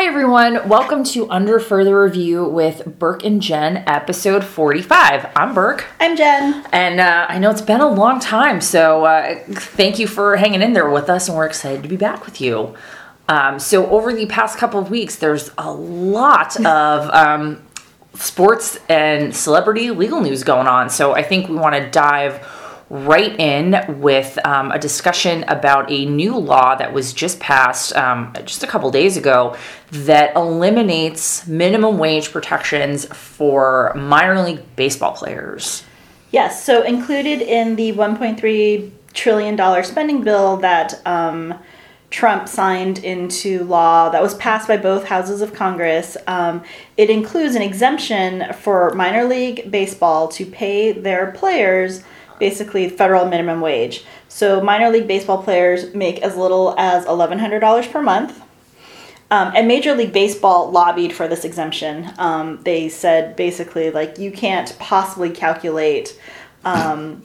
Hi, everyone. Welcome to Under Further Review with Burke and Jen, episode 45. I'm Burke. I'm Jen. And uh, I know it's been a long time, so uh, thank you for hanging in there with us, and we're excited to be back with you. Um, so, over the past couple of weeks, there's a lot of um, sports and celebrity legal news going on. So, I think we want to dive right in with um, a discussion about a new law that was just passed um, just a couple days ago that eliminates minimum wage protections for minor league baseball players. Yes, so included in the 1.3 trillion dollar spending bill that um, Trump signed into law that was passed by both houses of Congress. Um, it includes an exemption for minor league baseball to pay their players basically federal minimum wage. So minor league baseball players make as little as $1,100 per month. Um, and Major League Baseball lobbied for this exemption. Um, they said basically, like, you can't possibly calculate um,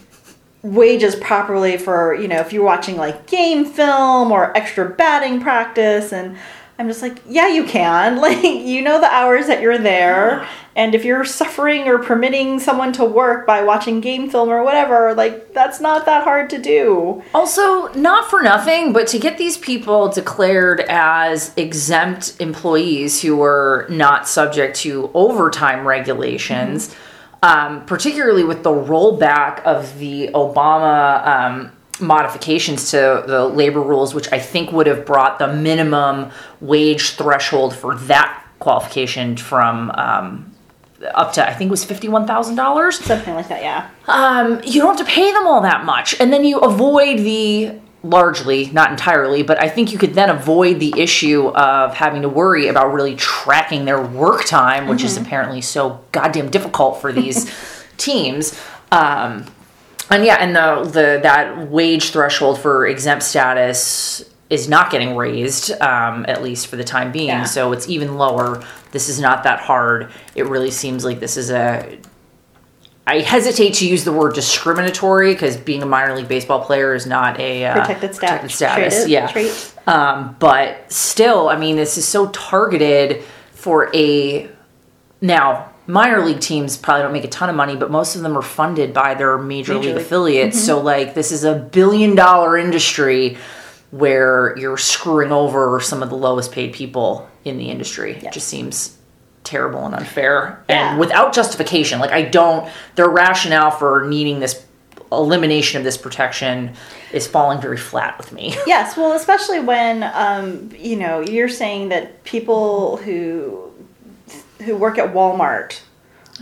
wages properly for, you know, if you're watching like game film or extra batting practice. And I'm just like, yeah, you can. Like, you know the hours that you're there. And if you're suffering or permitting someone to work by watching game film or whatever, like, that's not that hard to do. Also, not for nothing, but to get these people declared as exempt employees who are not subject to overtime regulations, um, particularly with the rollback of the Obama. Um, modifications to the labor rules, which I think would have brought the minimum wage threshold for that qualification from um, up to I think it was fifty one thousand dollars. Something like that, yeah. Um, you don't have to pay them all that much, and then you avoid the largely, not entirely, but I think you could then avoid the issue of having to worry about really tracking their work time, which is apparently so goddamn difficult for these teams. Um, and yeah, and the the that wage threshold for exempt status is not getting raised, um, at least for the time being. Yeah. So it's even lower. This is not that hard. It really seems like this is a. I hesitate to use the word discriminatory because being a minor league baseball player is not a uh, Protected stat- protected status. yeah, um, but still, I mean, this is so targeted for a now minor league teams probably don't make a ton of money, but most of them are funded by their major, Major league league. affiliates. Mm-hmm. So like this is a billion dollar industry where you're screwing over some of the lowest paid people in the industry. It just seems terrible and unfair Yeah. and without justification. Like I don't their rationale for needing this elimination of this protection is falling very flat with me. Yes, well, especially when um, you know you're saying that people who who work at Walmart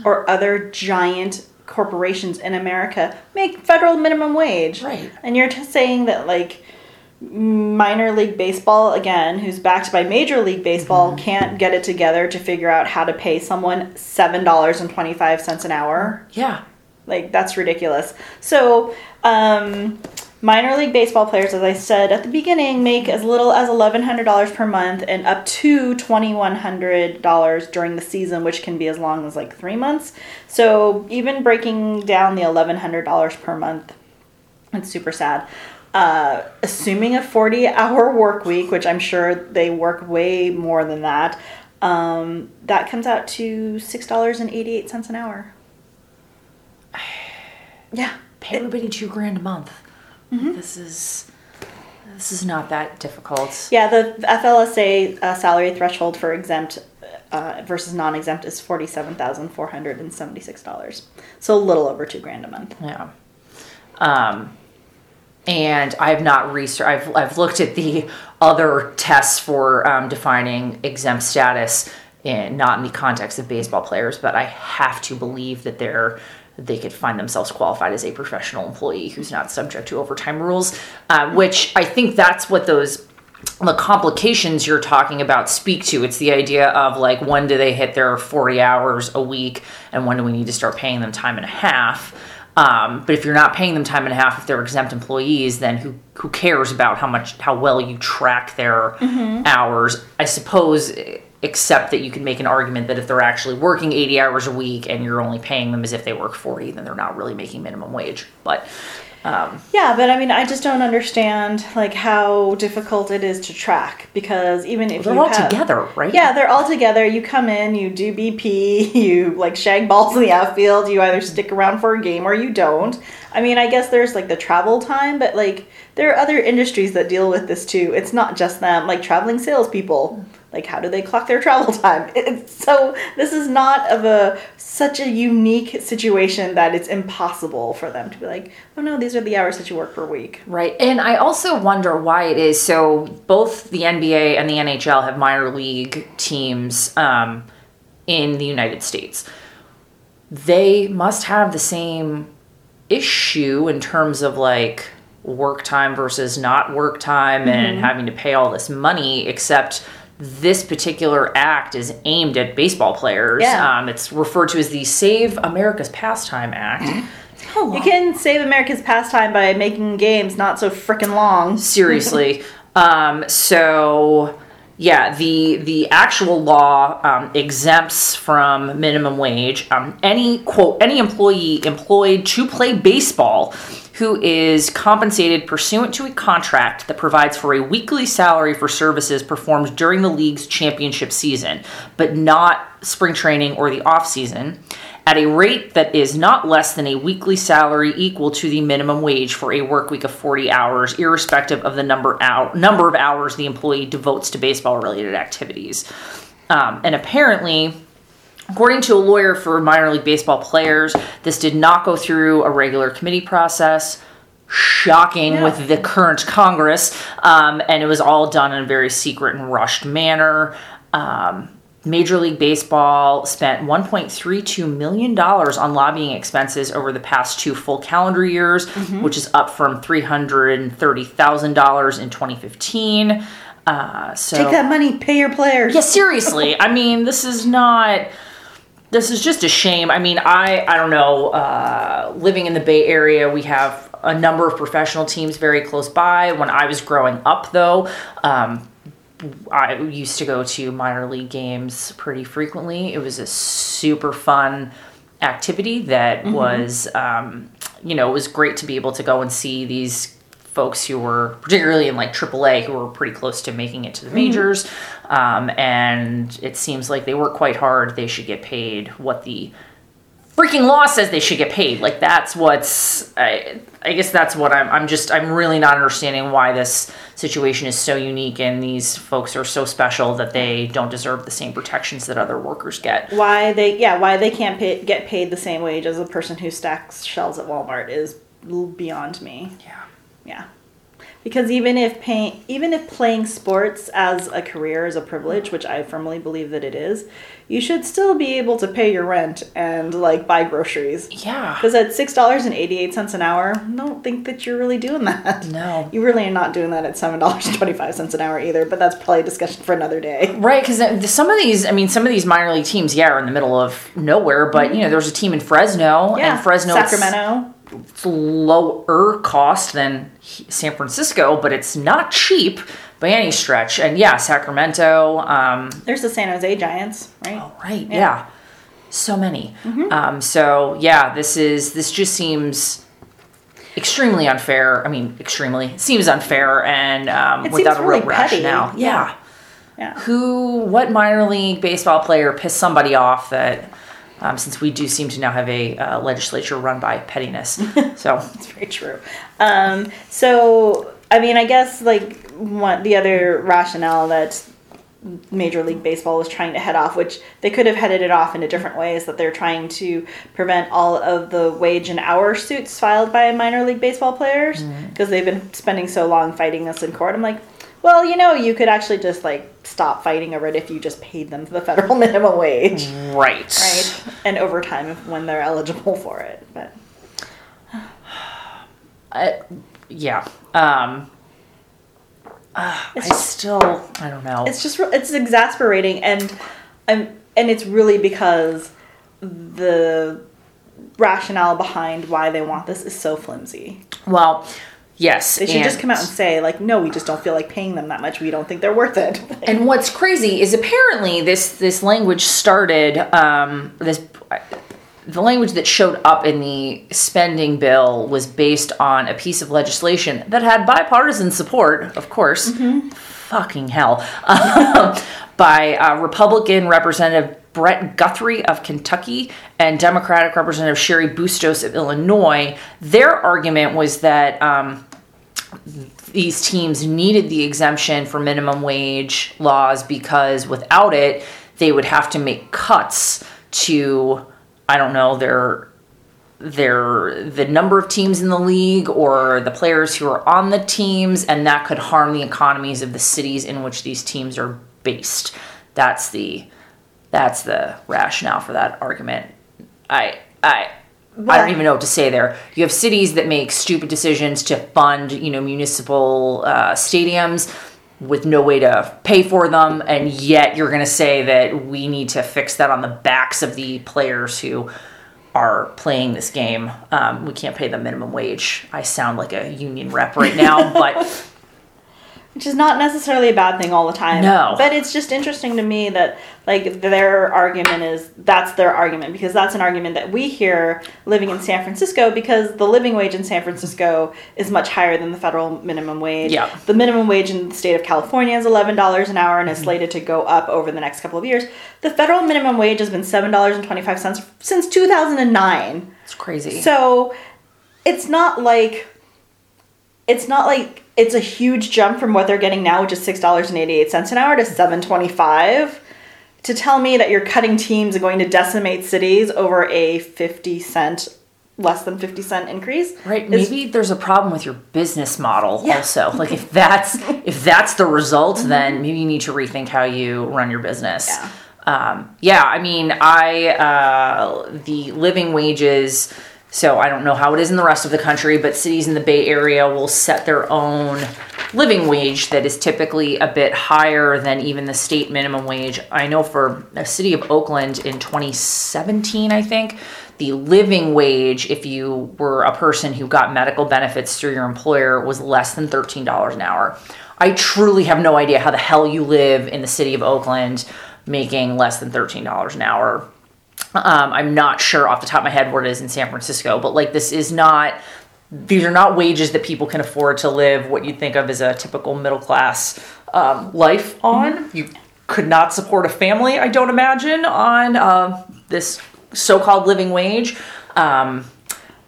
or other giant corporations in America make federal minimum wage, Right. And you're just saying that like minor league baseball again who's backed by major league baseball can't get it together to figure out how to pay someone $7.25 an hour yeah. like that's ridiculous. So, um, minor league baseball players, as I said at the beginning, make as little as eleven hundred dollars per month and up to twenty one hundred dollars during the season, which can be as long as like three months. So even breaking down the eleven hundred dollars per month, it's super sad. Uh, assuming a 40 hour work week, which I'm sure they work way more than that, um, that comes out to $6.88 an hour. Yeah. pay everybody two grand a month. Mm-hmm. This is this is not that difficult. Yeah, the FLSA uh, salary threshold for exempt uh, versus non-exempt is forty-seven thousand four hundred and seventy-six dollars. So a little over two grand a month. Yeah. Um, and I've not researched. I've I've looked at the other tests for um, defining exempt status, in not in the context of baseball players, but I have to believe that they're they could find themselves qualified as a professional employee who's not subject to overtime rules, uh, which I think that's what those the complications you're talking about speak to. It's the idea of like when do they hit their 40 hours a week and when do we need to start paying them time and a half. Um, but if you're not paying them time and a half if they're exempt employees, then who who cares about how much how well you track their hours? I suppose except that you can make an argument that if they're actually working 80 hours a week and you're only paying them as if they work 40, then they're not really making minimum wage. But um, Yeah, but I mean, I just don't understand like how difficult it is to track because even if They're all have- together, right? Yeah, they're all together. You come in, you do BP, you like shag balls in the outfield. You either stick around for a game or you don't. I mean, I guess there's like the travel time, but like there are other industries that deal with this too. It's not just them, like traveling salespeople. Like, how do they clock their travel time? It's, so this is not of a such a unique situation that it's impossible for them to be like, oh no, these are the hours that you work per week. Right. And I also wonder why it is. So both the NBA and the NHL have minor league teams um, in the United States. They must have the same issue in terms of like work time versus not work time and having to pay all this money, except this particular act is aimed at baseball players. Yeah. Um, it's referred to as the Save America's Pastime Act. You can save America's pastime by making games not so freaking long. seriously um so yeah the the actual law um, exempts from minimum wage um, any quote any employee employed to play baseball who is compensated pursuant to a contract that provides for a weekly salary for services performed during the league's championship season but not spring training or the off season at a rate that is not less than a weekly salary equal to the minimum wage for a work week of 40 hours, irrespective of the number, number of hours the employee devotes to baseball related activities. Um, and apparently, According to a lawyer for minor league baseball players, this did not go through a regular committee process. Shocking Yeah. with the current Congress, um, and it was all done in a very secret and rushed manner. Um, Major League Baseball spent $1.32 million on lobbying expenses over the past two full calendar years, which is up from $330,000 in 2015. Uh, so Take that money, pay your players. yeah, seriously. I mean, this is not. This is just a shame. I mean, I I don't know. Uh, living in the Bay Area, we have a number of professional teams very close by. When I was growing up, though, um, I used to go to minor league games pretty frequently. It was a super fun activity that was, um, you know, it was great to be able to go and see these folks who were particularly in like AAA who were pretty close to making it to the majors. Um, and it seems like they work quite hard. They should get paid what the freaking law says they should get paid. Like that's what's I, I guess that's what I'm I'm just I'm really not understanding why this situation is so unique and these folks are so special that they don't deserve the same protections that other workers get. Why they yeah why they can't pay, get paid the same wage as a person who stacks shelves at Walmart is beyond me. Yeah. Yeah. Because even if paying, even if playing sports as a career is a privilege, which I firmly believe that it is, you should still be able to pay your rent and like buy groceries. Yeah. Because at six dollars and eighty eight cents an hour, I don't think that you're really doing that. No. You really are not doing that at seven dollars and twenty five cents an hour either. But that's probably a discussion for another day. Right, because some of these, I mean, some of these minor league teams, yeah, are in the middle of nowhere. But mm-hmm. you know, there's a team in Fresno, and Fresno, Sacramento. It's lower cost than San Francisco, but it's not cheap by any stretch. And yeah, Sacramento. Um, There's the San Jose Giants, right? oh, right, yeah. Yeah. so many. Um, so yeah, this is this just seems extremely unfair. I mean, extremely it seems unfair and um, It without a real really petty, rationale. yeah. yeah. Yeah. Who, what minor league baseball player pissed somebody off that? Um, since we do seem to now have a uh, legislature run by pettiness, so It's very true. Um, so, I mean, I guess like one the other rationale that Major League Baseball was trying to head off, which they could have headed it off in a different way, is that they're trying to prevent all of the wage and hour suits filed by minor league baseball players because they've been spending so long fighting this in court. I'm like, well, you know, you could actually just like stop fighting over it if you just paid them the federal minimum wage, right, right? And overtime if, when they're eligible for it. But Uh, yeah. Um, uh, I still, I don't know. it's just it's exasperating and um, and it's really because the rationale behind why they want this is so flimsy. well, yes. They should just come out and say like, no, we just don't feel like paying them that much. We don't think they're worth it. And what's crazy is apparently this this language started um, this the language that showed up in the spending bill was based on a piece of legislation that had bipartisan support, of course. Fucking hell. by uh, Republican Representative Brett Guthrie of Kentucky and Democratic Representative Cheri Bustos of Illinois. Their argument was that. Um, these teams needed the exemption for minimum wage laws because without it, they would have to make cuts to, I don't know, their their the number of teams in the league or the players who are on the teams, and that could harm the economies of the cities in which these teams are based. That's the that's the rationale for that argument. I I I don't even know what to say there. You have cities that make stupid decisions to fund, you know, municipal uh, stadiums with no way to pay for them, and yet you're going to say that we need to fix that on the backs of the players who are playing this game. Um, we can't pay the minimum wage. I sound like a union rep right now, but which is not necessarily a bad thing all the time. No. But it's just interesting to me that like their argument is that's their argument because that's an argument that we hear living in San Francisco because the living wage in San Francisco is much higher than the federal minimum wage. Yeah. The minimum wage in the state of California is eleven dollars an hour and is mm-hmm. slated to go up over the next couple of years. The federal minimum wage has been seven dollars and twenty five cents since two thousand and nine. it's crazy. So it's not like it's not like it's a huge jump from what they're getting now, which is six dollars and eighty eight cents an hour to seven twenty five. To tell me that you're cutting teams and going to decimate cities over a fifty cent, less than fifty cent increase, Right. is- Maybe there's a problem with your business model Yeah. also. Like if that's if that's the result, then maybe you need to rethink how you run your business. Yeah. Um, yeah. I mean, I uh, the living wages. So I don't know how it is in the rest of the country, but cities in the Bay Area will set their own living wage that is typically a bit higher than even the state minimum wage. I know for the city of Oakland in 2017, I think, the living wage, if you were a person who got medical benefits through your employer, was less than $13 an hour. I truly have no idea how the hell you live in the city of Oakland making less than $13 an hour. Um, I'm not sure off the top of my head where it is in San Francisco, but like this is not these are not wages that people can afford to live what you'd think of as a typical middle class um, life on. You could not support a family, I don't imagine, on uh, this so called living wage. Um,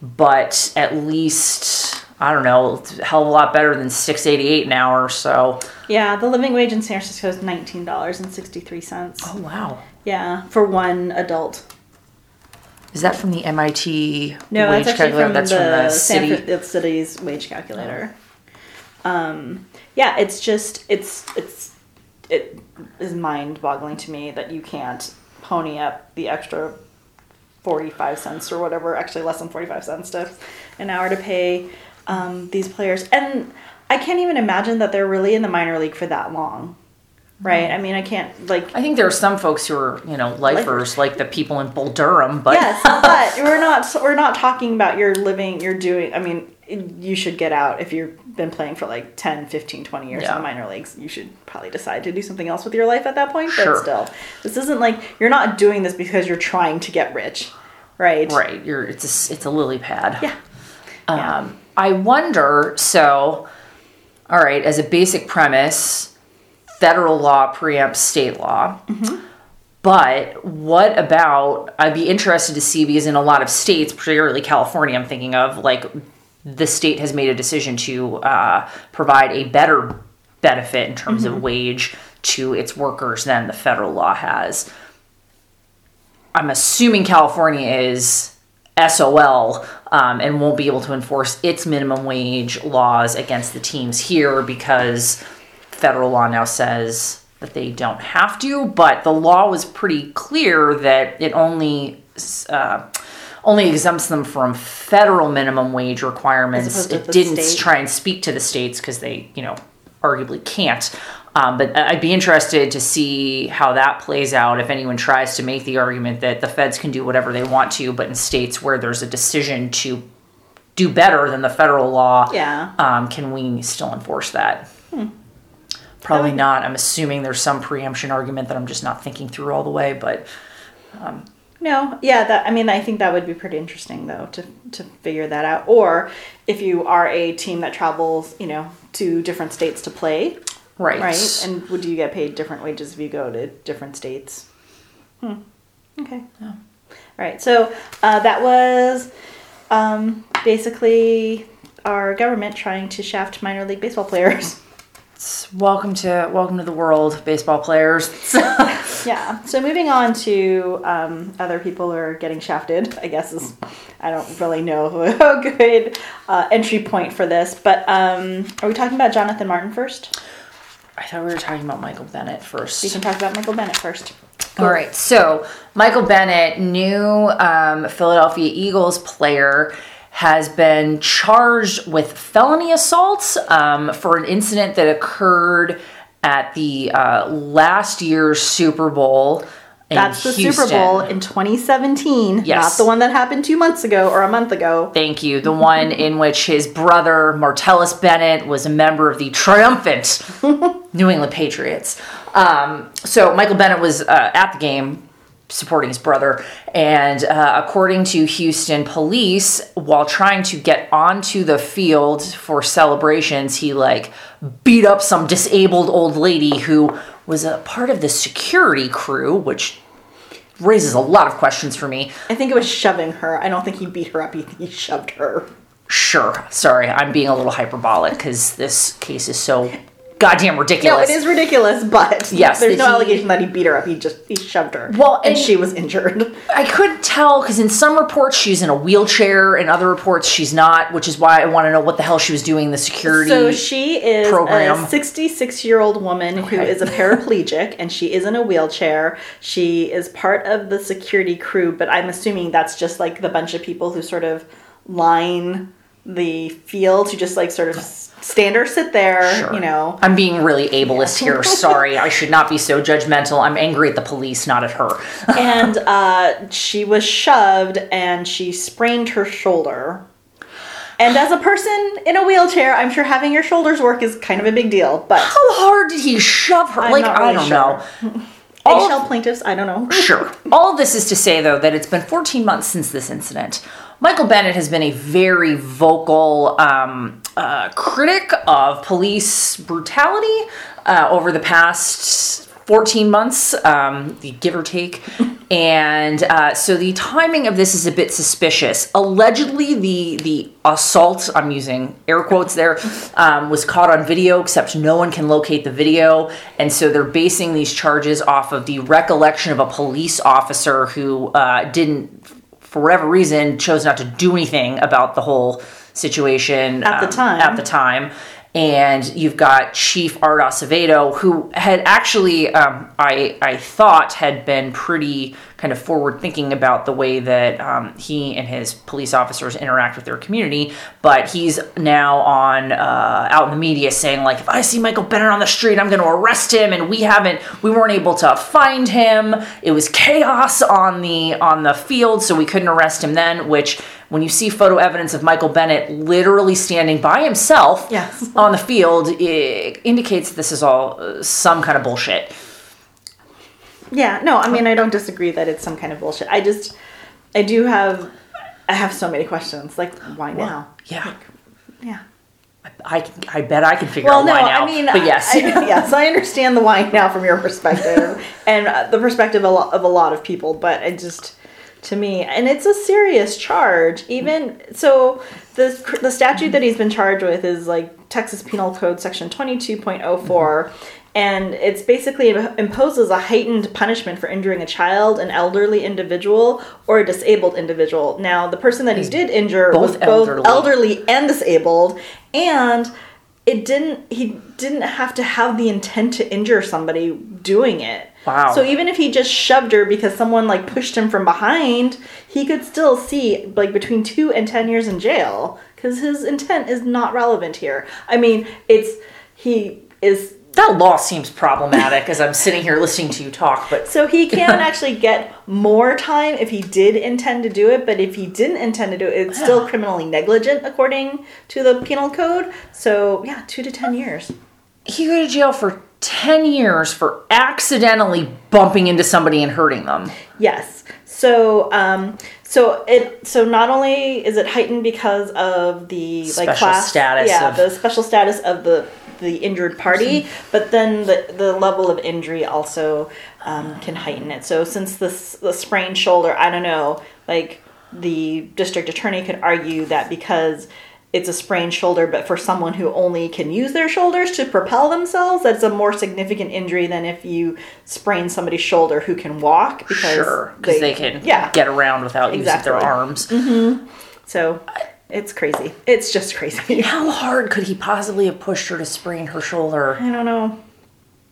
but at least, I don't know, it's a hell of a lot better than six eighty eight an hour. So, yeah, the living wage in San Francisco is nineteen dollars and sixty three cents. oh wow, Yeah, for one adult. Is that from the MIT No, wage that's actually calculator? from That's the, from the city. The city's wage calculator. Um, yeah, it's just it's it's it is mind boggling to me that you can't pony up the extra forty five cents or whatever, actually less than forty five cents to an hour to pay um, these players, and I can't even imagine that they're really in the minor league for that long, right? I mean, I can't like I think there are some folks who are, you know, lifers, like the people in Bull Durham, but yes, but we're not we're not talking about your living you're doing I mean you should get out if you've been playing for like 10 15 20 years Yeah. in the minor leagues you should probably decide to do something else with your life at that point Sure. but still this isn't like you're not doing this because you're trying to get rich right right, you're it's a, it's a lily pad. yeah Yeah. Um, I wonder. So, all right, as a basic premise, federal law preempts state law. But what about? I'd be interested to see because in a lot of states, particularly California, I'm thinking of like the state has made a decision to uh, provide a better benefit in terms of wage to its workers than the federal law has. I'm assuming California is SOL um, and won't be able to enforce its minimum wage laws against the teams here because federal law now says that they don't have to. But the law was pretty clear that it only uh, only exempts them from federal minimum wage requirements. As opposed to It didn't state. try and speak to the states because they, you know, arguably can't. Um, but I'd be interested to see how that plays out if anyone tries to make the argument that the feds can do whatever they want to, but in states where there's a decision to do better than the federal law, Yeah. um, can we still enforce that? Probably not. I'm assuming there's some preemption argument that I'm just not thinking through all the way, but No, yeah, that I mean, I think that would be pretty interesting though to to figure that out. Or if you are a team that travels, you know, to different states to play, Right. right? And would you get paid different wages if you go to different states? Hmm. Okay. Yeah. All right. So uh, that was um, basically our government trying to shaft minor league baseball players. welcome to welcome to the world, baseball players. Yeah. So moving on to um, other people who are getting shafted, I guess is I don't really know a good uh, entry point for this, but um, are we talking about Jonathan Martin first? I thought we were talking about Michael Bennett first. We can talk about Michael Bennett first. All right. So Michael Bennett, new um, Philadelphia Eagles player, has been charged with felony assault um, for an incident that occurred at the uh, last year's Super Bowl. In That's the Houston. Super Bowl in 2017, Yes. not the one that happened two months ago or a month ago. Thank you. The one in which his brother, Martellus Bennett, was a member of the triumphant New England Patriots. Um, so Michael Bennett was uh, at the game supporting his brother. And uh, according to Houston police, while trying to get onto the field for celebrations, he like beat up some disabled old lady who was a part of the security crew, which raises a lot of questions for me. I think it was shoving her. I don't think he beat her up. He, he shoved her. Sure. Sorry, I'm being a little hyperbolic because this case is so goddamn ridiculous. No, it is ridiculous, but Yes, there's no he- allegation that he beat her up. He just he shoved her. Well, and, and- she was injured. I couldn't tell because in some reports she's in a wheelchair, in other reports she's not, which is why I want to know what the hell she was doing the security. So she is program. a 66 year old woman who Okay. is a paraplegic and she is in a wheelchair. She is part of the security crew, but I'm assuming that's just like the bunch of people who sort of line the field to just like sort of stand or sit there, Sure. you know. I'm being really ableist here. Sorry, I should not be so judgmental. I'm angry at the police, not at her. and uh, she was shoved and she sprained her shoulder. And as a person in a wheelchair, I'm sure having your shoulders work is kind of a big deal, but How hard did he shove her? I'm like not I don't know. sure. All- eggshell plaintiffs, I don't know. Sure. All this is to say, though, that it's been 14 months since this incident. Michael Bennett has been a very vocal um, uh, critic of police brutality uh, over the past 14 months, um, give or take. And uh, so the timing of this is a bit suspicious. Allegedly, the the assault I'm using air quotes there um, was caught on video, except no one can locate the video, and so they're basing these charges off of the recollection of a police officer who uh, didn't, for whatever reason, chose not to do anything about the whole situation At the um, time. At the time. And you've got Chief Art Acevedo, who had actually, um, I, I thought, had been pretty kind of forward thinking about the way that um, he and his police officers interact with their community. But he's now on uh, out in the media saying like, if I see Michael Bennett on the street, I'm going to arrest him. And we haven't, we weren't able to find him. It was chaos on the on the field, so we couldn't arrest him then. Which, when you see photo evidence of Michael Bennett literally standing by himself Yes. on the field, it indicates this is all uh, some kind of bullshit. Yeah, no, I mean I don't disagree that it's some kind of bullshit. I just I do have I have so many questions. Like why now? Yeah. Yeah. I, I bet I can figure Well, out no, why now. I mean, but yes, I, yes, I understand the why now from your perspective and uh, the perspective a lot, of a lot of people. But it just, to me, and it's a serious charge. Even so, the the statute that he's been charged with is like Texas Penal Code Section twenty two point oh four. And it's basically imposes a heightened punishment for injuring a child, an elderly individual, or a disabled individual. Now, the person that he did injure both was both elderly. elderly and disabled, and it didn't he didn't have to have the intent to injure somebody doing it Wow. so even if he just shoved her because someone like pushed him from behind he could still see like between two and ten years in jail because his intent is not relevant here i mean it's he is that law seems problematic as I'm sitting here listening to you talk. But so he can actually get more time if he did intend to do it, but if he didn't intend to do it, it's still criminally negligent according to the penal code. So yeah, two to ten years. he go to jail for 10 years for accidentally bumping into somebody and hurting them. Yes. So, um, so it so not only is it heightened because of the like class status yeah, of- the special status of the the injured party, but then the the level of injury also um, can heighten it. So, since this the sprained shoulder, I don't know, like the district attorney could argue that because it's a sprained shoulder, but for someone who only can use their shoulders to propel themselves, that's a more significant injury than if you sprain somebody's shoulder who can walk because Sure, because they, can yeah. get around without using their arms. So it's crazy. It's just crazy. How hard could he possibly have pushed her to sprain her shoulder? I don't know.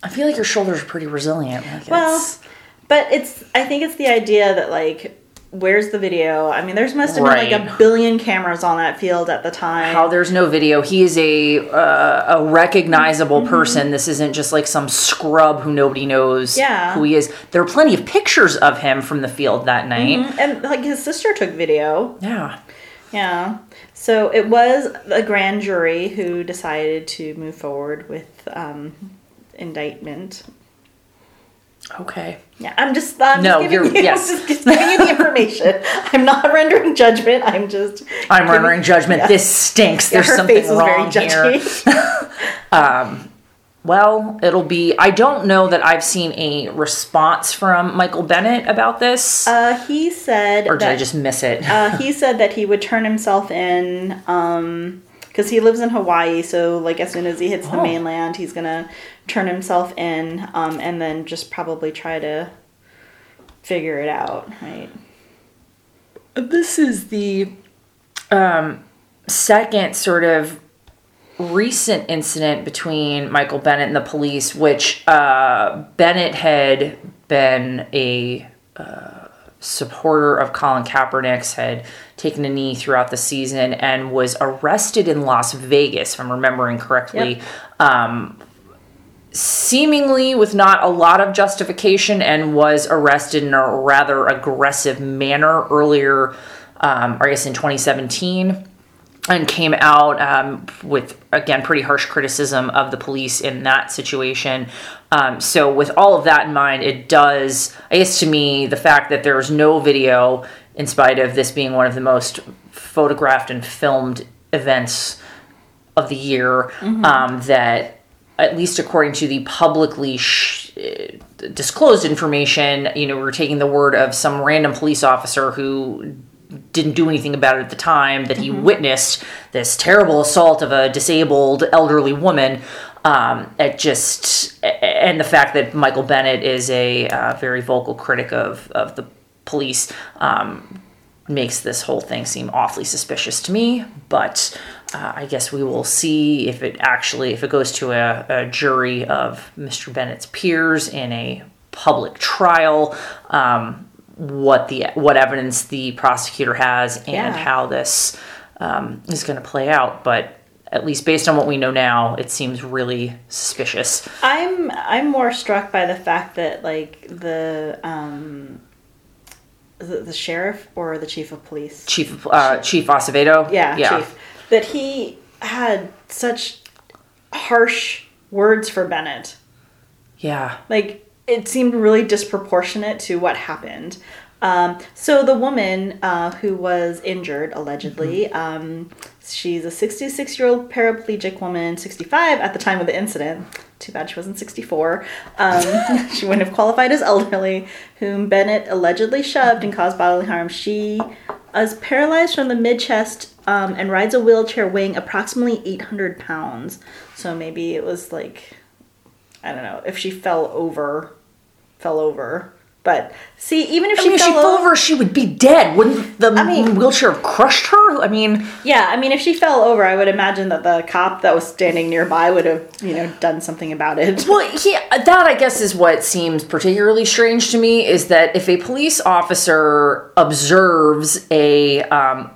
I feel like your shoulders are pretty resilient. Like Well, it's- but it's I think it's the idea that like where's the video? I mean, there's must have been like a billion cameras on that field at the time. how there's no video. He is a uh, a recognizable Mm-hmm. person. This isn't just like some scrub who nobody knows Yeah. who he is. There are plenty of pictures of him from the field that night. and like his sister took video. Yeah. Yeah. So it was a grand jury who decided to move forward with um, indictment. Okay. Yeah, I'm just I'm No, just giving you're- you, yes. just, just giving you the information. I'm not rendering judgment. I'm just I'm giving- rendering judgment. yeah. This stinks. There's her something face was very wrong here. judgy. Well, it'll be. I don't know that I've seen a response from Michael Bennett about this, uh, he said or did that I just miss it? uh, he said that he would turn himself in um because he lives in Hawaii, so like as soon as he hits the Oh. mainland, he's gonna turn himself in, um, and then just probably try to figure it out, right? this is the um, second sort of recent incident between Michael Bennett and the police, which uh, Bennett had been a uh, supporter of Colin Kaepernick's, had taken a knee throughout the season, and was arrested in Las Vegas, if I'm remembering correctly. Um, seemingly with not a lot of justification and was arrested in a rather aggressive manner earlier, um, I guess in 2017, and came out um, with, again, pretty harsh criticism of the police in that situation. Um, so, with all of that in mind, it does, I guess to me, the fact that there's no video, in spite of this being one of the most photographed and filmed events of the year um, that at least according to the publicly sh- uh, disclosed information you know we're taking the word of some random police officer who didn't do anything about it at the time that he witnessed this terrible assault of a disabled elderly woman um, it just and the fact that michael bennett is a uh, very vocal critic of, of the police um, makes this whole thing seem awfully suspicious to me. But uh, I guess we will see if it actually, if it goes to a, a jury of Mr. Bennett's peers in a public trial, um, what the what evidence the prosecutor has and Yeah. how this um, is going to play out. But at least based on what we know now, it seems really suspicious. I'm I'm more struck by the fact that like the um the, the sheriff or the chief of police Chief uh, Chief Acevedo, yeah, yeah, chief that he had such harsh words for Bennett yeah. like it seemed really disproportionate to what happened. Um, so the woman uh, who was injured allegedly um, she's a 66 year old paraplegic woman 65 at the time of the incident. Too bad she wasn't 64 um, she wouldn't have qualified as elderly whom bennett allegedly shoved and caused bodily harm. She is paralyzed from the mid chest um, and rides a wheelchair weighing approximately 800 pounds. So maybe it was like I don't know if she fell over, fell over. But see, even if I she mean, if fell she fell over, over, she would be dead. Wouldn't the I mean- wheelchair have crushed her? I mean, yeah, I mean, if she fell over, I would imagine that the cop that was standing nearby would have, you know, done something about it. well, yeah, that I guess is what seems particularly strange to me is that if a police officer observes a, um,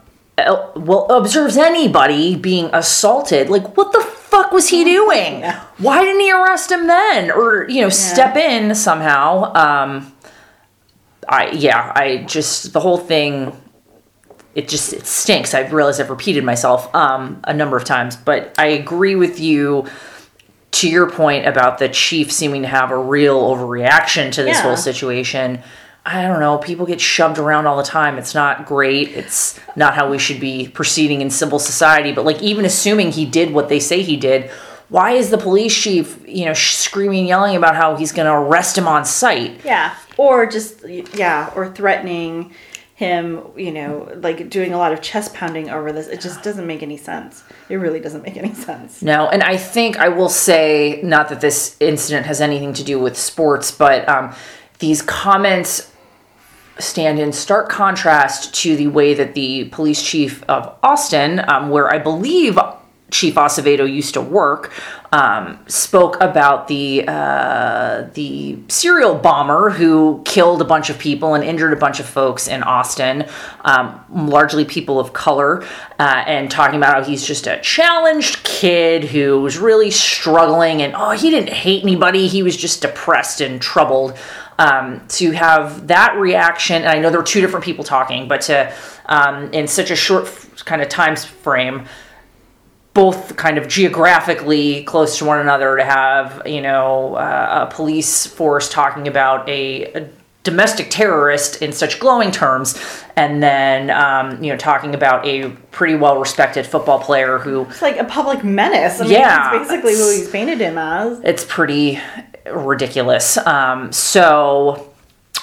well, observes anybody being assaulted, like, what the fuck was he doing? Why didn't he arrest him then? Or, you know, step in somehow? Um, I, yeah, I just, the whole thing it just it stinks. I've realized I've repeated myself um, a number of times, but I agree with you to your point about the chief seeming to have a real overreaction to this Yeah. whole situation. I don't know, people get shoved around all the time. It's not great. It's not how we should be proceeding in civil society. But like, even assuming he did what they say he did, why is the police chief, you know, screaming, yelling about how he's going to arrest him on sight? Yeah, or just yeah, or threatening him, you know, like doing a lot of chest pounding over this. It just doesn't make any sense. It really doesn't make any sense. No, and I think I will say, not that this incident has anything to do with sports, but um, these comments stand in stark contrast to the way that the police chief of Austin, um, where I believe Chief Acevedo used to work, um, spoke about the uh, the serial bomber who killed a bunch of people and injured a bunch of folks in Austin, um, largely people of color, uh, and talking about how he's just a challenged kid who was really struggling and oh he didn't hate anybody he was just depressed and troubled. Um, to have that reaction, and I know there were two different people talking, but to um, in such a short kind of time frame both kind of geographically close to one another to have you know uh, a police force talking about a, a, domestic terrorist in such glowing terms and then um, you know talking about a pretty well respected football player who it's like a public menace. I mean, yeah. it's basically who he's painted him as. it's pretty ridiculous um, so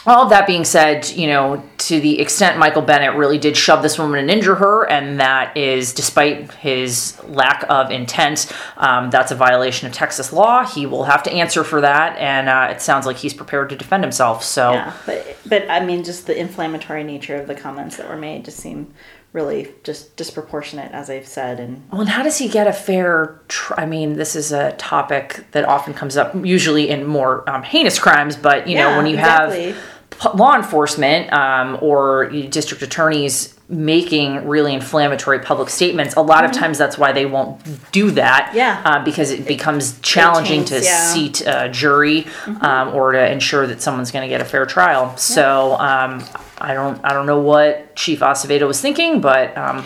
all of that being said, you know, to the extent Michael Bennett really did shove this woman and injure her, and that is despite his lack of intent, um, that's a violation of Texas law. He will have to answer for that, and uh, it sounds like he's prepared to defend himself. So, yeah, but but I mean, just the inflammatory nature of the comments that were made just seem really just disproportionate, as I've said. And well, and how does he get a fair? Tr- I mean, this is a topic that often comes up, usually in more um, heinous crimes. But you yeah, know, when you exactly. have law enforcement um, or district attorneys making really inflammatory public statements a lot mm-hmm. of times that's why they won't do that yeah uh, because it becomes challenging to yeah. seat a jury mm-hmm. um, or to ensure that someone's going to get a fair trial yeah. so um, i don't i don't know what chief acevedo was thinking but um,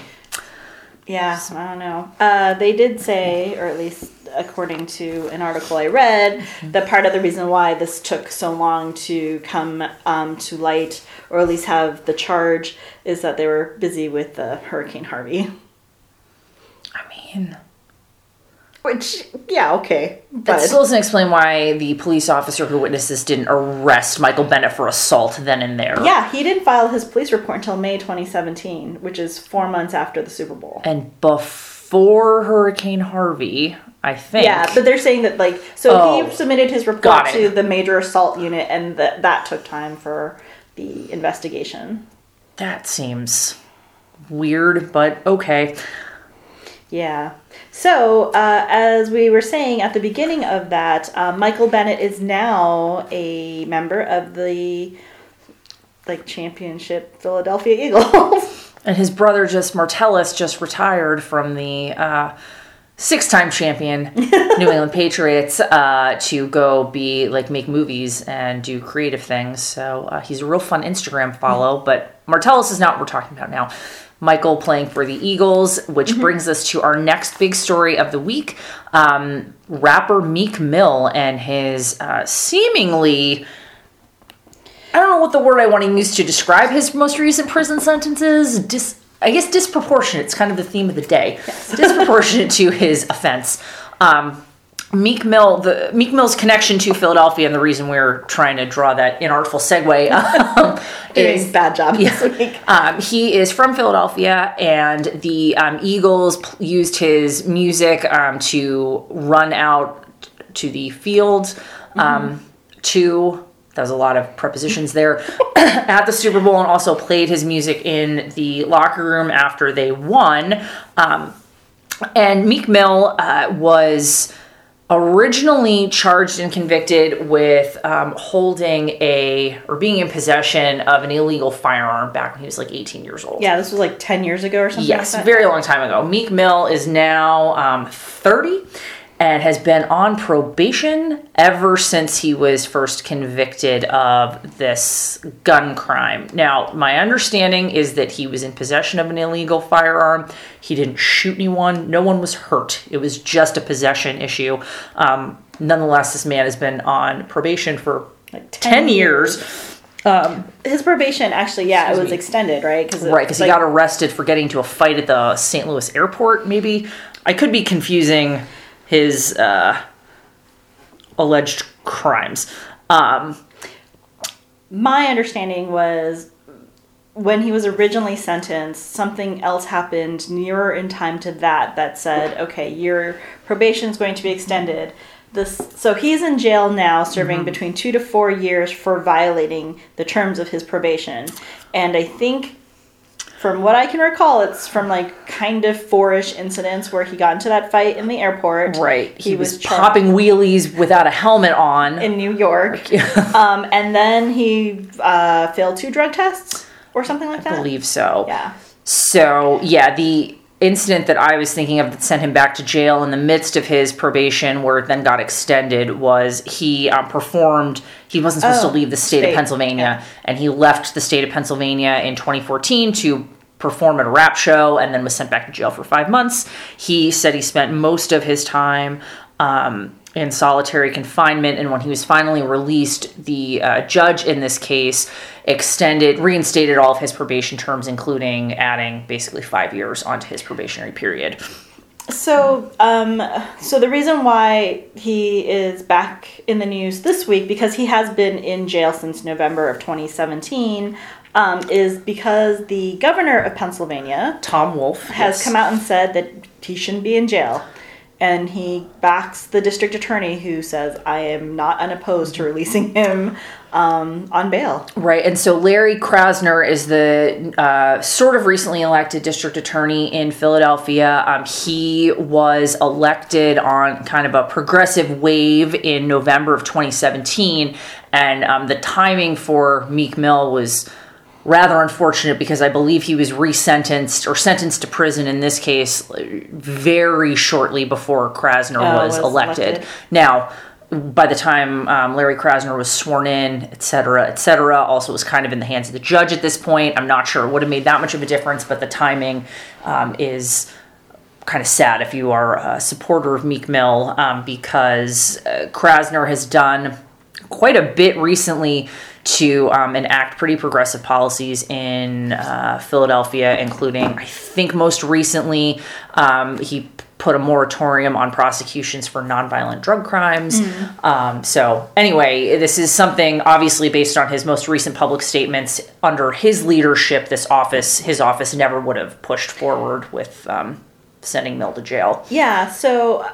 yeah i don't know uh, they did say or at least according to an article I read, mm-hmm. that part of the reason why this took so long to come um, to light, or at least have the charge, is that they were busy with uh, Hurricane Harvey. I mean, which, yeah, okay. But that still doesn't explain why the police officer who witnessed this didn't arrest Michael Bennett for assault then and there. Yeah, he didn't file his police report until May 2017, which is four months after the Super Bowl. And before Hurricane Harvey, I think. Yeah, but they're saying that like so oh, he submitted his report to the major assault unit, and that that took time for the investigation. That seems weird, but okay. Yeah. So, uh, as we were saying at the beginning of that, uh, Michael Bennett is now a member of the like championship Philadelphia Eagles. And his brother, just Martellus, just retired from the uh, six-time champion New England Patriots uh, to go be like make movies and do creative things. So uh, he's a real fun Instagram follow. Mm-hmm. But Martellus is not what we're talking about now. Michael playing for the Eagles, which mm-hmm. brings us to our next big story of the week. Um, rapper Meek Mill and his uh, seemingly. I don't know what the word I want to use to describe his most recent prison sentences. Dis- I guess disproportionate. It's kind of the theme of the day. Yes. disproportionate to his offense. Um, Meek Mill, the Meek Mill's connection to Philadelphia, and the reason we're trying to draw that inartful segue um, is bad job. Yeah, um, he is from Philadelphia, and the um, Eagles used his music um, to run out to the field mm-hmm. to there's a lot of prepositions there at the Super Bowl and also played his music in the locker room after they won. Um, and Meek Mill uh, was originally charged and convicted with um, holding a or being in possession of an illegal firearm back when he was like 18 years old. Yeah, this was like 10 years ago or something. Yes, like very long time ago. Meek Mill is now um, 30 and has been on probation ever since he was first convicted of this gun crime. Now, my understanding is that he was in possession of an illegal firearm. He didn't shoot anyone, no one was hurt. It was just a possession issue. Um, nonetheless, this man has been on probation for like 10, 10 years. years His probation actually, yeah, it was me. extended, right? Because Right, because he got arrested for getting to a fight at the St. Louis airport, maybe. I could be confusing his uh, alleged crimes. Um, my understanding was when he was originally sentenced, something else happened nearer in time to that that said, okay, your probation is going to be extended. This, so he's in jail now, serving between two to four years for violating the terms of his probation. And I think, from what I can recall, it's from like kind of four-ish incidents where he got into that fight in the airport. right, he, He was, was popping wheelies without a helmet on. in New York. um, and then he uh, failed two drug tests or something like that. I believe so. Yeah. So, yeah, the incident that I was thinking of that sent him back to jail in the midst of his probation, where it then got extended, was he um, performed. He wasn't supposed Oh, to leave the state, of state, Pennsylvania, and he left the state of Pennsylvania in 2014 to perform at a rap show and then was sent back to jail for five months. He said he spent most of his time. Um, in solitary confinement, and when he was finally released, the uh, judge in this case extended, reinstated all of his probation terms, including adding basically five years onto his probationary period. So, um, so the reason why he is back in the news this week because he has been in jail since November of 2017 um, is because the governor of Pennsylvania Tom Wolf, has come out and said that he shouldn't be in jail. And he backs the district attorney who says, I am not unopposed to releasing him um, on bail. Right, and so Larry Krasner is the uh, sort of recently elected district attorney in Philadelphia. Um, he was elected on kind of a progressive wave in November of 2017, and um, the timing for Meek Mill was rather unfortunate because I believe he was resentenced or sentenced to prison in this case very shortly before Krasner Oh, was, was elected. elected. Now, by the time um, Larry Krasner was sworn in, et cetera, et cetera, also was kind of in the hands of the judge at this point. I'm not sure it would have made that much of a difference, but the timing um, is kind of sad if you are a supporter of Meek Mill um, because uh, Krasner has done quite a bit recently to um, enact pretty progressive policies in uh, Philadelphia, including, I think, most recently, um, he put a moratorium on prosecutions for nonviolent drug crimes. Um, so, anyway, this is something obviously based on his most recent public statements. Under his leadership, this office, his office, never would have pushed forward with um, sending Mill to jail. Yeah, so,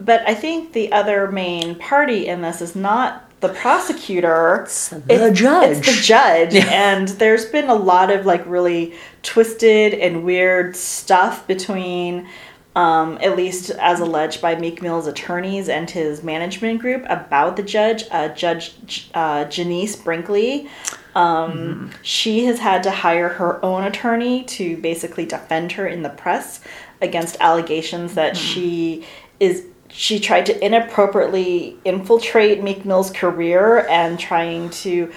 but I think the other main party in this is not the prosecutor. It's the judge. It's the judge. And there's been a lot of like really twisted and weird stuff between, um, at least as alleged by Meek Mill's attorneys and his management group about the judge, uh, Judge uh, Genece Brinkley. Um, She has had to hire her own attorney to basically defend her in the press against allegations that she is she tried to inappropriately infiltrate Meek Mill's career and trying to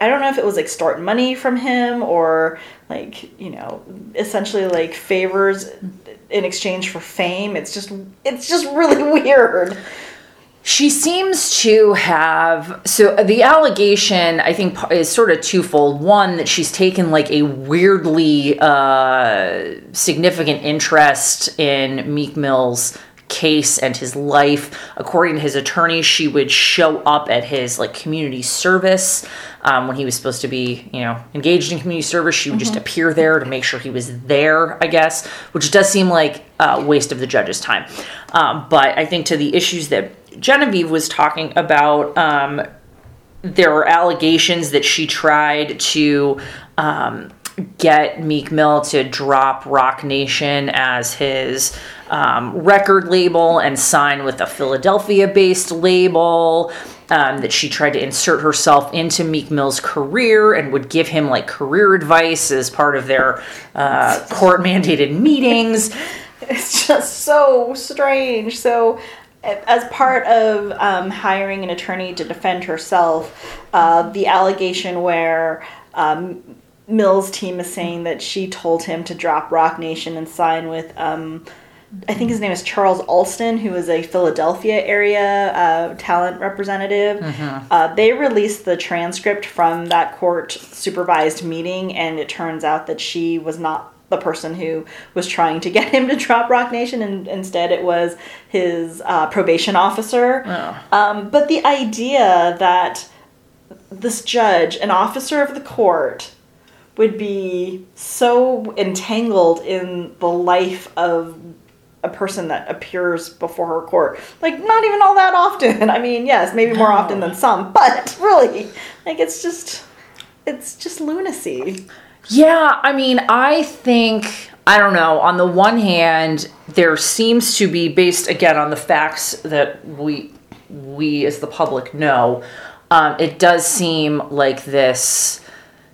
I- don't know if it was extort money from him or like, you know, essentially like favors in exchange for fame. It's just it's just really weird. She seems to have so the allegation I think is sort of twofold. One that she's taken like a weirdly uh, significant interest in Meek Mill's case and his life. According to his attorney, she would show up at his like community service um, when he was supposed to be, you know, engaged in community service. She would just appear there to make sure he was there, I guess, which does seem like a waste of the judge's time. Um, but I think to the issues that Genevieve was talking about, um, there are allegations that she tried to um, get Meek Mill to drop Roc Nation as his um, record label and sign with a Philadelphia based label. Um, that she tried to insert herself into Meek Mill's career and would give him like career advice as part of their uh, court mandated meetings. It's just so strange. So, as part of um, hiring an attorney to defend herself, uh, the allegation where um, Mill's team is saying that she told him to drop Roc Nation and sign with um, I think his name is Charles Alston, who is a Philadelphia area uh, talent representative. Uh, they released the transcript from that court supervised meeting, and it turns out that she was not the person who was trying to get him to drop Roc Nation, and instead it was his uh, probation officer. Oh. Um, but the idea that this judge, an officer of the court, would be so entangled in the life of a person that appears before her court. Like, not even all that often. I mean, yes, maybe more often than some, but really, like, it's just, it's just lunacy. Yeah, I mean, I think I don't know. On the one hand, there seems to be based again on the facts that we we as the public know. Um, it does seem like this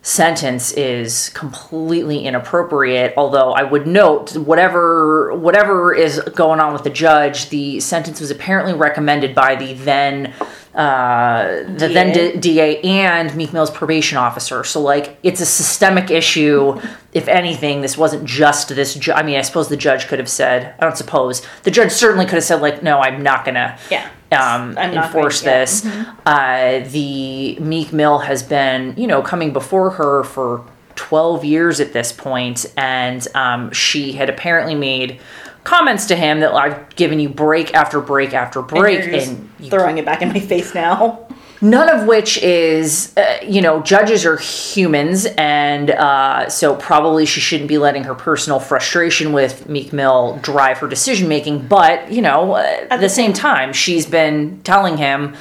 sentence is completely inappropriate although i would note whatever whatever is going on with the judge the sentence was apparently recommended by the then uh, the then DA. D- DA and Meek Mill's probation officer. So like it's a systemic issue. If anything, this wasn't just this. Ju- I mean, I suppose the judge could have said. I don't suppose the judge certainly could have said like, no, I'm not gonna. Yeah. Um, enforce going- yeah. this. Uh, the Meek Mill has been, you know, coming before her for 12 years at this point, and um, she had apparently made comments to him that I've given you break after break after break, and you throwing it back in my face now. None of which is, uh, you know, judges are humans, and uh, so probably she shouldn't be letting her personal frustration with Meek Mill drive her decision making. But you know, uh, at the same time, she's been telling him,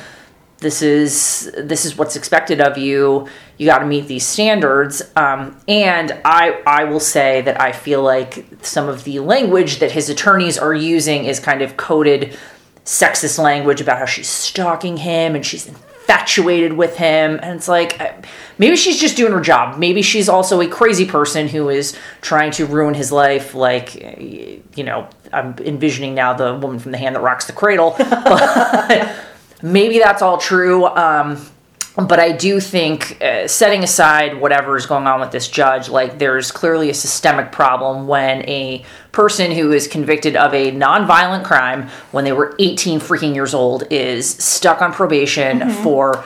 "This is this is what's expected of you. You got to meet these standards." Um, and I I will say that I feel like some of the language that his attorneys are using is kind of coded sexist language about how she's stalking him and she's infatuated with him. And it's like maybe she's just doing her job. Maybe she's also a crazy person who is trying to ruin his life. Like you know i'm envisioning now the woman from the hand that rocks the cradle. Maybe that's all true. Um, but I do think, uh, setting aside whatever is going on with this judge, like there's clearly a systemic problem when a person who is convicted of a nonviolent crime when they were 18 freaking years old is stuck on probation for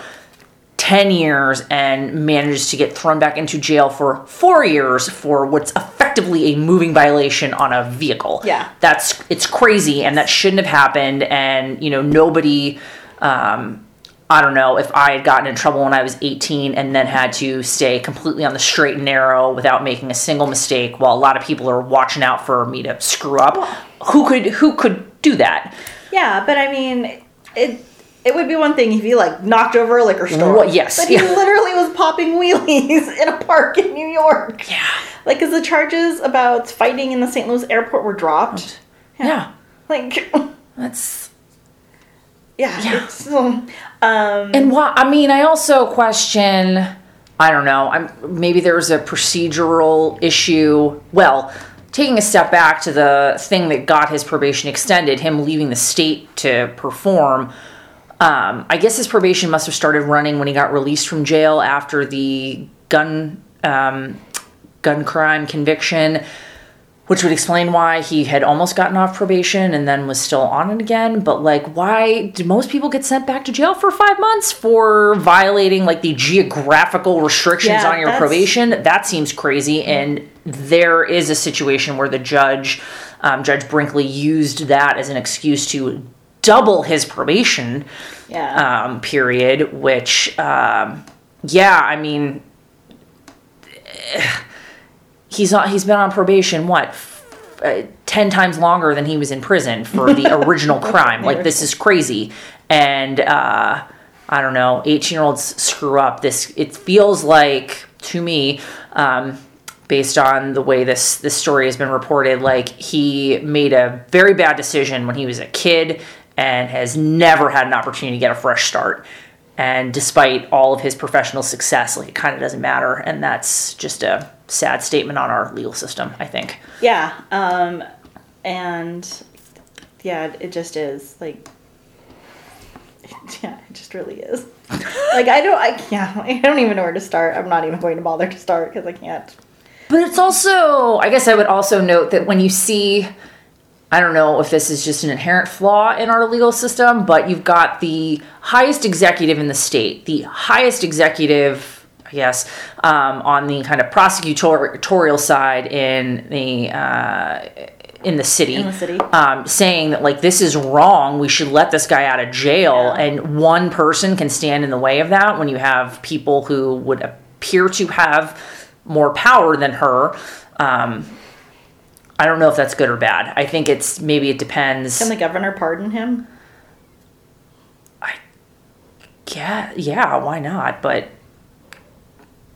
10 years and manages to get thrown back into jail for four years for what's effectively a moving violation on a vehicle. Yeah. That's, it's crazy and that shouldn't have happened. And, you know, nobody, um, I don't know if I had gotten in trouble when I was 18 and then had to stay completely on the straight and narrow without making a single mistake while a lot of people are watching out for me to screw up. Who could who could do that? Yeah, but I mean, it it would be one thing if he like knocked over a liquor store. Well, yes, but he yeah. literally was popping wheelies in a park in New York. Yeah. Like, because the charges about fighting in the St. Louis airport were dropped. Yeah. Like, That's yeah, Yeah. it's um, um, And why? I mean, I also question. I don't know. I'm maybe there's a procedural issue. Well, taking a step back to the thing that got his probation extended, him leaving the state to perform. Um, I guess his probation must have started running when he got released from jail after the gun um, gun crime conviction which would explain why he had almost gotten off probation and then was still on it again. But like, why do most people get sent back to jail for five months for violating like the geographical restrictions Yeah, on your that's- probation? That seems crazy. And there is a situation where the judge, um, Judge Brinkley, used that as an excuse to double his probation yeah. um, period, which, um, yeah, I mean, he's on, he's been on probation what f- uh, 10 times longer than he was in prison for the original crime. Like this is crazy. And uh, i don't know 18 year olds screw up. This it feels like to me um, based on the way this this story has been reported like he made a very bad decision when he was a kid and has never had an opportunity to get a fresh start. And despite all of his professional success like it kind of doesn't matter. And that's just a sad statement on our legal system i think Yeah, um, and yeah, it just is like, yeah, it just really is. like I don't, I yeah, I don't even know where to start. I'm not even going to bother to start because I can't. but it's also i guess i would also note that when you see I don't know if this is just an inherent flaw in our legal system, but you've got the highest executive in the state, the highest executive, Guess, um, on the kind of prosecutorial side in the uh, in the city, In the city. Um, saying that like this is wrong, we should let this guy out of jail, Yeah. and one person can stand in the way of that when you have people who would appear to have more power than her. Um, I don't know if that's good or bad. I think it's maybe it depends. Can the governor pardon him? I yeah, yeah, why not? But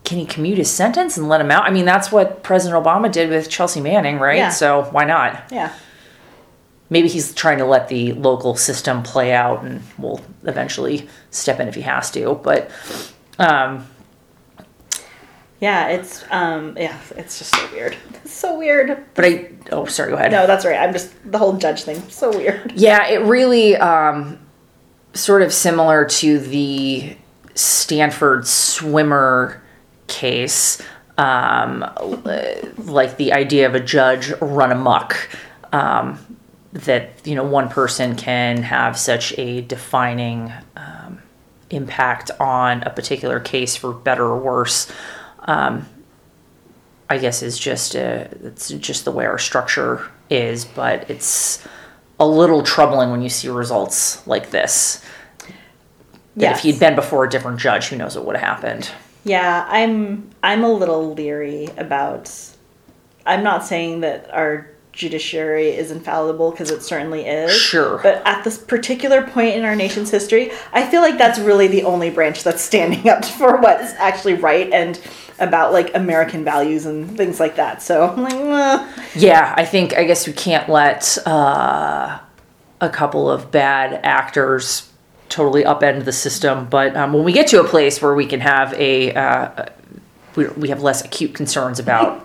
can he commute his sentence and let him out? I mean, that's what President Obama did with Chelsea Manning, right? Yeah. So why not? Yeah. Maybe he's trying to let the local system play out and will eventually step in if he has to. But um, Yeah, it's um yeah, it's just so weird. It's so weird. but I oh sorry, go ahead. No, that's right. I'm just the whole judge thing. So weird. Yeah, it really um, sort of similar to the Stanford swimmer case, um, like the idea of a judge run amok. Um, that you know one person can have such a defining um, impact on a particular case for better or worse. Um, I guess is just a, it's just the way our structure is, but it's a little troubling when you see results like this. That if Yes. he'd been before a different judge, who knows what would have happened. Yeah, I'm I'm a little leery about I'm not saying that our judiciary is infallible because it certainly is. Sure. But at this particular point in our nation's history, I feel like that's really the only branch that's standing up for what is actually right and about like American values and things like that. So I'm like, "Well, Yeah, I think I guess we can't let uh, a couple of bad actors totally upend the system. But um, when we get to a place where we can have a, uh, we, we have less acute concerns about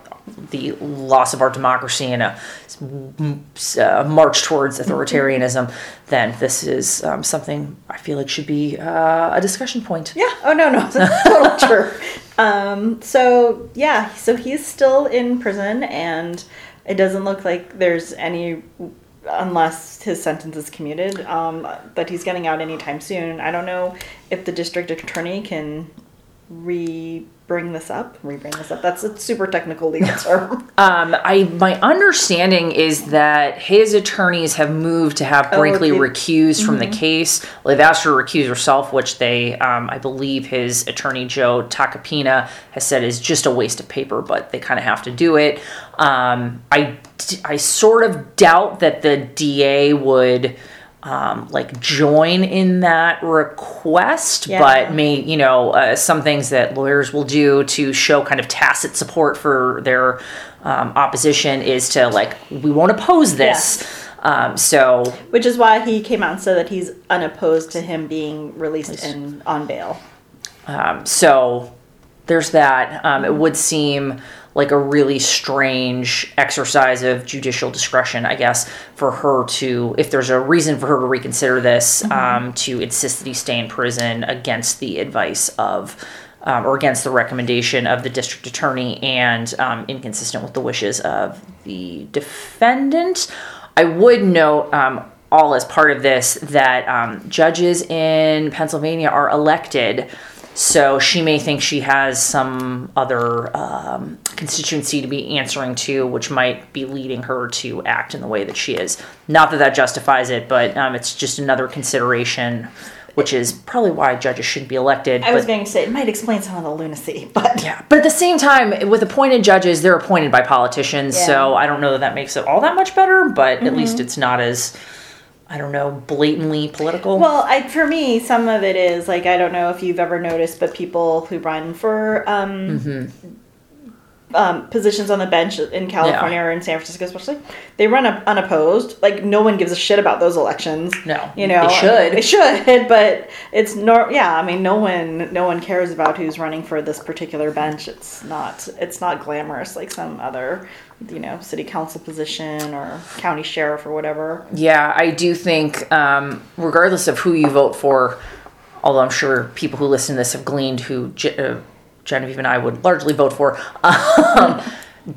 the loss of our democracy and a, uh march towards authoritarianism, then this is um, something I feel like should be uh, a discussion point. Yeah. Oh no, no, that's totally true. Um, so yeah, so he's still in prison, and it doesn't look like there's any, unless his sentence is commuted, um, that he's getting out anytime soon. I don't know if the district attorney can re bring this up. Re bring this up. That's a super technical legal term. Um, I my understanding is that his attorneys have moved to have Oh, Brinkley okay. recused from the case. They've asked her to recuse herself, which they, um, I believe, his attorney Joe Tacopina has said is just a waste of paper, but they kind of have to do it. Um, I I sort of doubt that the DA would. Um, like join in that request, Yeah. but may you know uh, some things that lawyers will do to show kind of tacit support for their um, opposition is to like we won't oppose this. Um, so Which is why he came out and said that he's unopposed to him being released in on bail. um, so there's that. Um, it would seem like a really strange exercise of judicial discretion, I guess, for her to, if there's a reason for her to reconsider this, um, to insist that he stay in prison against the advice of. Um, or against the recommendation of the district attorney and um, inconsistent with the wishes of the defendant. I would note, um, all as part of this, that um, judges in Pennsylvania are elected. So she may think she has some other um, constituency to be answering to, which might be leading her to act in the way that she is. Not that that justifies it, but um, it's just another consideration, which is probably why judges shouldn't be elected. I was going to say it might explain some of the lunacy, but yeah, but at the same time, with appointed judges, they're appointed by politicians, Yeah. so I don't know that that makes it all that much better. But at least it's not as, I don't know, blatantly political. Well, I, for me, some of it is like I don't know if you've ever noticed, but people who run for um, Mm-hmm. um, positions on the bench in California or in San Francisco, especially, they run up unopposed. Like no one gives a shit about those elections. No, you know they should. They should, but it's nor. Yeah, I mean, no one, no one cares about who's running for this particular bench. It's not. It's not glamorous like some other, you know, city council position or county sheriff or whatever. Yeah, I do think, um, regardless of who you vote for, although I'm sure people who listen to this have gleaned who uh, Genevieve and I would largely vote for, um,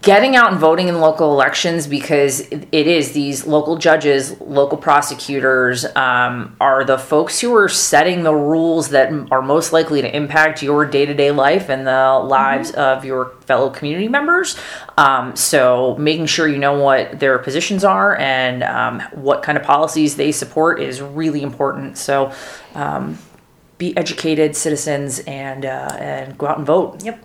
getting out and voting in local elections because it is these local judges, local prosecutors um, are the folks who are setting the rules that are most likely to impact your day to day life and the lives of your fellow community members. Um, so, making sure you know what their positions are and um, what kind of policies they support is really important. So, um, be educated citizens and uh, and go out and vote. Yep.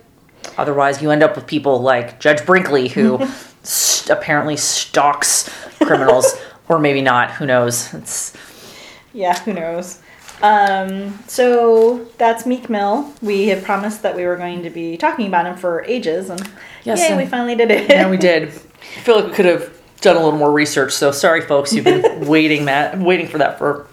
Otherwise, you end up with people like Judge Brinkley, who st- apparently stalks criminals, or maybe not. Who knows? It's Yeah, who knows? Um, so that's Meek Mill. We had promised that we were going to be talking about him for ages, and Yes, yay, and- we finally did it. yeah, we did. I feel like we could have done a little more research. So sorry, folks, you've been waiting that waiting for that for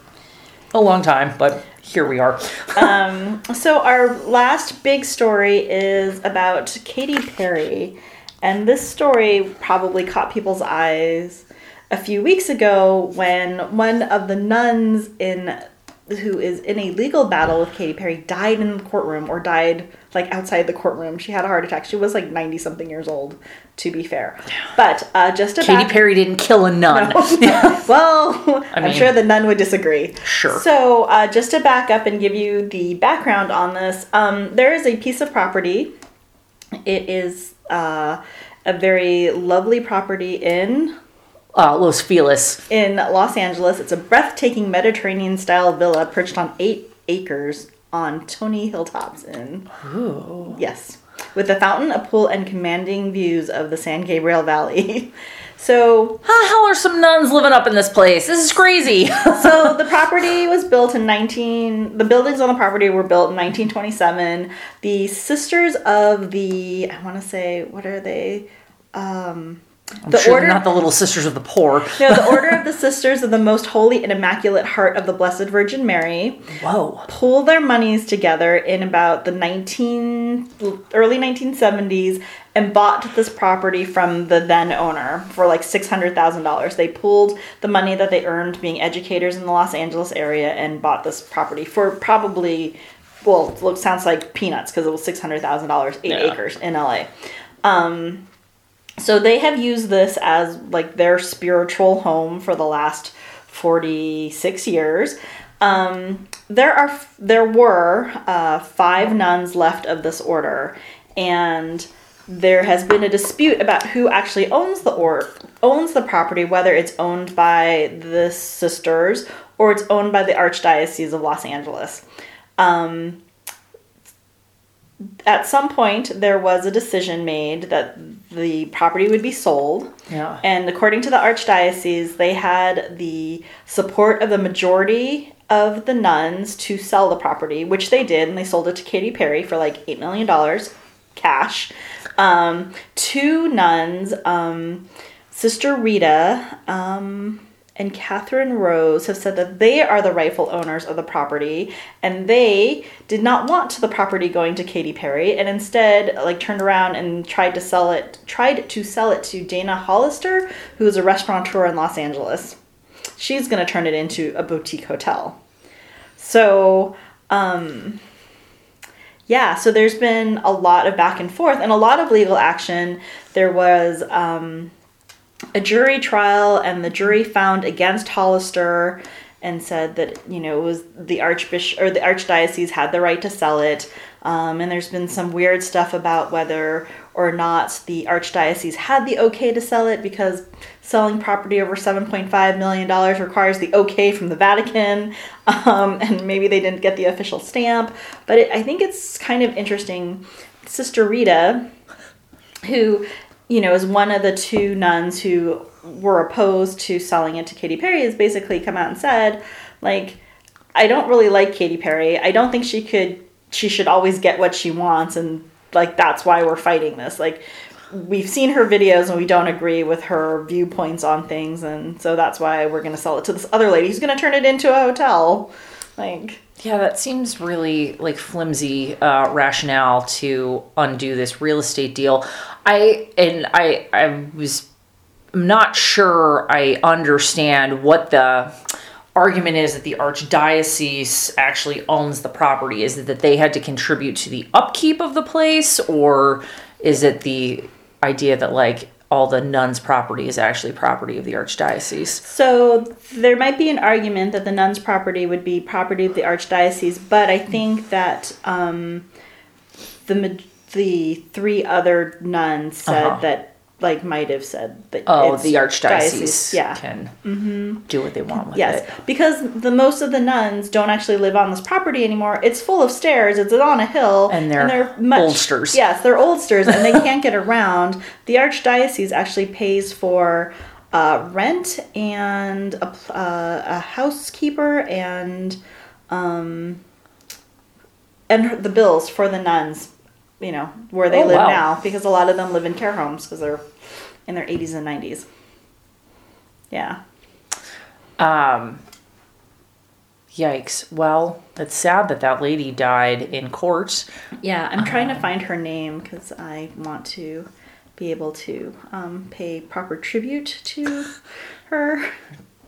a long time, but here we are. Um, so our last big story is about Katy Perry, and this story probably caught people's eyes a few weeks ago when one of the nuns in who is in a legal battle with Katy Perry died in the courtroom or died like outside the courtroom. She had a heart attack. She was like 90 something years old to be fair. But uh, just to Katy Perry didn't kill a nun. well, I am mean- sure the nun would disagree. Sure. So, uh, just to back up and give you the background on this, um, there is a piece of property. It is uh, a very lovely property in Uh, Los Feliz. in Los Angeles. It's a breathtaking Mediterranean style villa perched on eight acres on Tony Hilltops in yes, with a fountain, a pool, and commanding views of the San Gabriel Valley. so How the hell are some nuns living up in this place? This is crazy. so the property was built in 19 the buildings on the property were built in 1927 the sisters of the i want to say what are they um I'm the sure order not the little sisters of the poor. no the order of the sisters of the most holy and immaculate heart of the blessed virgin mary Whoa. pool their monies together in about the 19 early 1970s and bought this property from the then owner for like $600,000. They pooled the money that they earned being educators in the Los Angeles area and bought this property for probably well, it looks sounds like peanuts because it was $600,000, 8 Yeah. acres in LA. Um so they have used this as like their spiritual home for the last 46 years. Um, there are there were uh, five nuns left of this order, and there has been a dispute about who actually owns the or owns the property, whether it's owned by the sisters or it's owned by the Archdiocese of Los Angeles. Um, at some point, there was a decision made that the property would be sold. Yeah. And according to the Archdiocese, they had the support of the majority of the nuns to sell the property, which they did, and they sold it to Katy Perry for like $8 million cash. Um, two nuns, um, Sister Rita um, and Catherine Rose, have said that they are the rightful owners of the property, and they did not want the property going to Katy Perry, and instead, like, turned around and tried to sell it. Tried to sell it to Dana Hollister, who is a restaurateur in Los Angeles. She's going to turn it into a boutique hotel. So, um, yeah, so there's been a lot of back and forth and a lot of legal action. There was um, a jury trial, and the jury found against Hollister and said that you know it was the archbishop or the archdiocese had the right to sell it. Um, and there's been some weird stuff about whether or not the archdiocese had the okay to sell it because selling property over 7.5 million dollars requires the okay from the Vatican, um, and maybe they didn't get the official stamp. But it, I think it's kind of interesting. Sister Rita, who you know is one of the two nuns who were opposed to selling it to Katy Perry, has basically come out and said, like, I don't really like Katy Perry. I don't think she could. She should always get what she wants, and like that's why we're fighting this. Like, we've seen her videos and we don't agree with her viewpoints on things, and so that's why we're gonna sell it to this other lady who's gonna turn it into a hotel. Like, Yeah, that seems really like flimsy uh, rationale to undo this real estate deal. I and I I was not sure I understand what the argument is that the archdiocese actually owns the property. Is it that they had to contribute to the upkeep of the place, or is it the idea that like all the nuns' property is actually property of the archdiocese. So there might be an argument that the nuns' property would be property of the archdiocese, but I think that um, the the three other nuns said Uh-huh. that like might have said that Oh, the archdiocese yeah can do what they want with Yes, it. because the most of the nuns don't actually live on this property anymore. It's full of stairs. It's on a hill, And they're oldsters. Yes, they're oldsters, and they can't get around. The archdiocese actually pays for uh, rent and a, uh, a housekeeper and um, and the bills for the nuns. You know where they Oh, live wow. now, because a lot of them live in care homes because they're in their 80s and 90s. Yeah. Um, yikes. Well, it's sad that that lady died in court. Yeah, I'm trying Um, to find her name because I want to be able to um, pay proper tribute to her.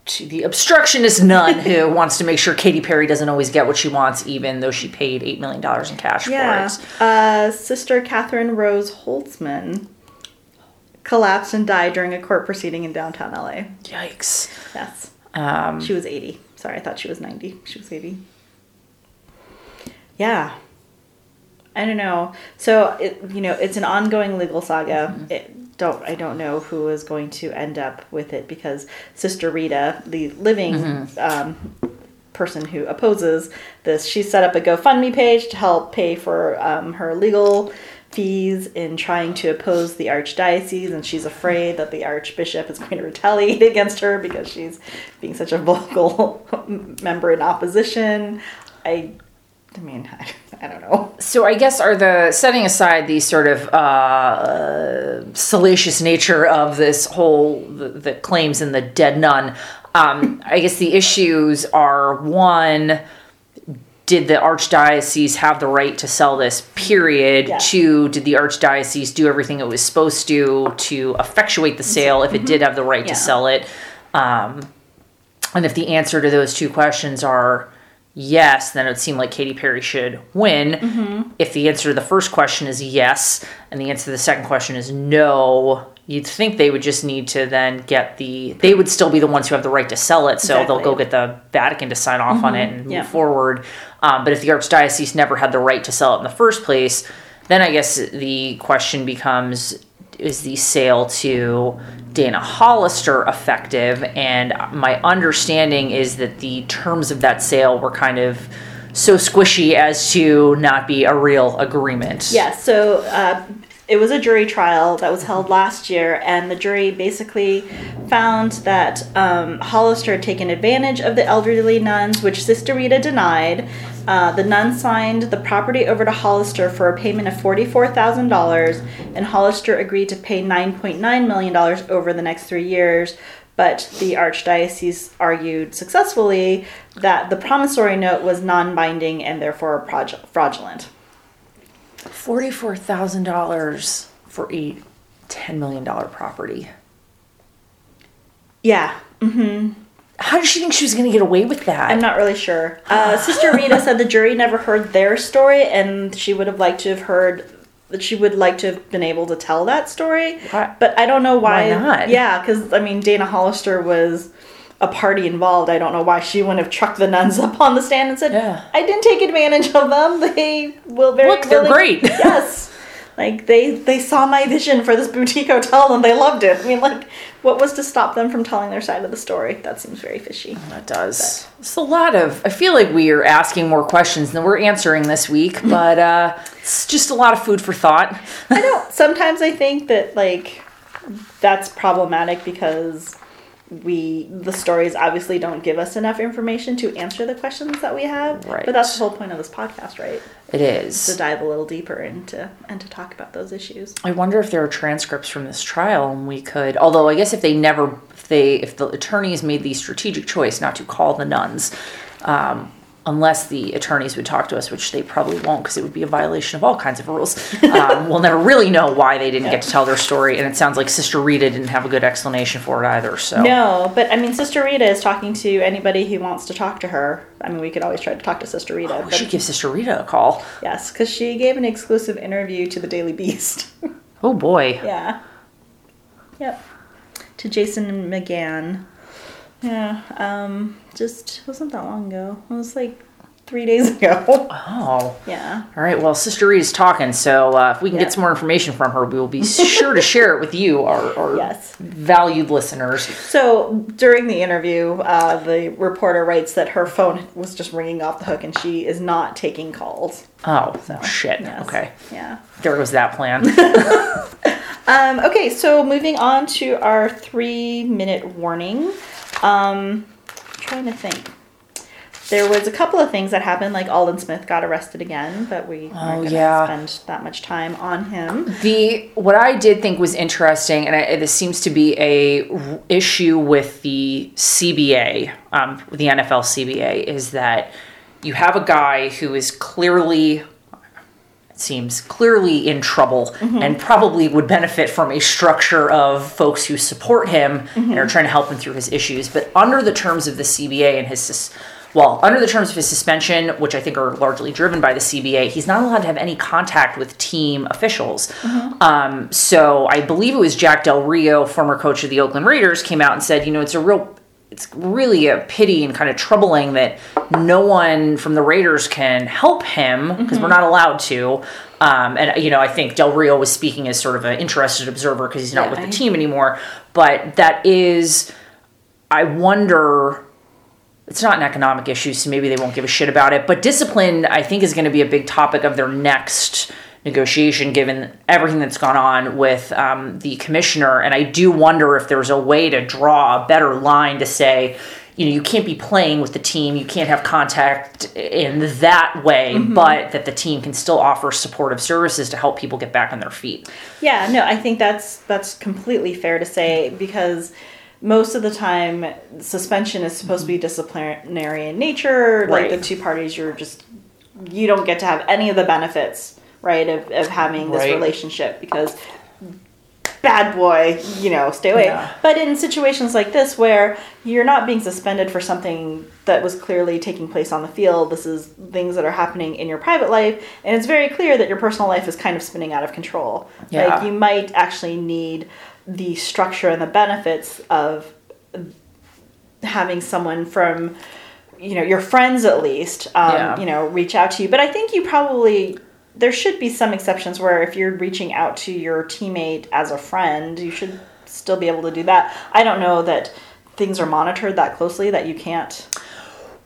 To the obstructionist nun who wants to make sure Katy Perry doesn't always get what she wants, even though she paid $8 million in cash Yeah, for it. uh, Sister Catherine Rose Holzman collapsed and died during a court proceeding in downtown LA. Yikes. Yes, Um, she was 80. Sorry, I thought she was 90. She was 80. Yeah. I don't know. So it, you know, it's an ongoing legal saga. It, don't I don't know who is going to end up with it because Sister Rita, the living um, person who opposes this, she set up a GoFundMe page to help pay for um, her legal fees in trying to oppose the archdiocese, and she's afraid that the archbishop is going to retaliate against her because she's being such a vocal member in opposition. I, I mean, I, I don't know. So I guess are the setting aside the sort of uh, salacious nature of this whole the, the claims in the dead nun. Um, I guess the issues are one. Did the archdiocese have the right to sell this? Period. Yeah. Two. Did the archdiocese do everything it was supposed to to effectuate the sale if it did have the right. Yeah. to sell it? Um, and if the answer to those two questions are yes, then it would seem like Katy Perry should win. Mm-hmm. If the answer to the first question is yes, and the answer to the second question is no, you'd think they would just need to then get the. They would still be the ones who have the right to sell it, so they'll go get the Vatican to sign off on it and move Yeah. forward. Um, but if the Archdiocese never had the right to sell it in the first place, then I guess the question becomes is the sale to Dana Hollister effective? And my understanding is that the terms of that sale were kind of so squishy as to not be a real agreement. Yeah, so uh, it was a jury trial that was held last year, and the jury basically found that um, Hollister had taken advantage of the elderly nuns, which Sister Rita denied. Uh, the nun signed the property over to Hollister for a payment of $44,000, and Hollister agreed to pay $9.9 million over the next three years. But the archdiocese argued successfully that the promissory note was non binding and therefore fraudulent. Forty-four thousand dollars for a ten million dollar property. Yeah, How did she think she was going to get away with that? I'm not really sure. Uh, Sister Rita said the jury never heard their story, and she would have liked to have heard that she would like to have been able to tell that story. Why- But I don't know why. why not? Yeah, because I mean, Dana Hollister was a party involved. I don't know why she wouldn't have trucked the nuns up on the stand and said, Yeah. "I didn't take advantage of them. They will very Look, they're willing- great." yes." Like they they saw my vision for this boutique hotel and they loved it. I mean, like, what was to stop them from telling their side of the story? That seems very fishy. That does. It's a lot of. I feel like we are asking more questions than we're answering this week, but uh, it's just a lot of food for thought. I don't. Sometimes I think that like that's problematic because we the stories obviously don't give us enough information to answer the questions that we have. Right. But that's the whole point of this podcast, right? It is To dive a little deeper into and to talk about those issues. I wonder if there are transcripts from this trial, and we could. Although I guess if they never, if they, if the attorneys made the strategic choice not to call the nuns, um, unless the attorneys would talk to us, which they probably won't, because it would be a violation of all kinds of rules. Um, we'll never really know why they didn't get to tell their story, and it sounds like Sister Rita didn't have a good explanation for it either. So No, but I mean, Sister Rita is talking to anybody who wants to talk to her. I mean, we could always try to talk to Sister Rita. we but should give Sister Rita a call. yes, because she gave an exclusive interview to the Daily Beast. Oh boy. Yeah. Yep. To Jason McGann. Yeah. Um. Just wasn't that long ago. It was like three days ago. Oh. yeah. All right. Well, Sister Reed is talking, so uh, if we can Yeah. get some more information from her, we will be sure to share it with you, our, our Yes. valued listeners. So during the interview, uh, the reporter writes that her phone was just ringing off the hook and she is not taking calls. Oh, shit. Yes. Okay. Yeah. There goes that plan. Um, okay, so moving on to our three minute warning. Um, trying to think. There was a couple of things that happened, like Aldon Smith got arrested again, but we aren't Oh, going to yeah. spend that much time on him. The what I did think was interesting, and I, this seems to be a r- issue with the CBA, um, the NFL CBA, is that you have a guy who is clearly, seems clearly in trouble, mm-hmm. and probably would benefit from a structure of folks who support him and are mm-hmm. trying to help him through his issues. But under the terms of the CBA and his well, under the terms of his suspension, which I think are largely driven by the CBA, he's not allowed to have any contact with team officials. Mm-hmm. Um, so I believe it was Jack Del Rio, former coach of the Oakland Raiders, came out and said, you know, it's a real, it's really a pity and kind of troubling that no one from the Raiders can help him because we're not allowed to. Um, and you know, I think Del Rio was speaking as sort of an interested observer because he's not Yeah, with I- the team anymore. But that is, I wonder it's not an economic issue, so maybe they won't give a shit about it. But discipline, I think, is going to be a big topic of their next negotiation, given everything that's gone on with um, the commissioner. And I do wonder if there's a way to draw a better line to say, you know, you can't be playing with the team, you can't have contact in that way, but that the team can still offer supportive services to help people get back on their feet. Yeah, no, I think that's that's completely fair to say because most of the time suspension is supposed to be disciplinary in nature. Like Right. the two parties, you're just you don't get to have any of the benefits, right, of, of having this Right. relationship because bad boy, you know, stay away. Yeah. But in situations like this where you're not being suspended for something that was clearly taking place on the field, this is things that are happening in your private life, and it's very clear that your personal life is kind of spinning out of control. Yeah. Like you might actually need the structure and the benefits of having someone from you know your friends at least um, Yeah. you know reach out to you but i think you probably there should be some exceptions where if you're reaching out to your teammate as a friend you should still be able to do that i don't know that things are monitored that closely that you can't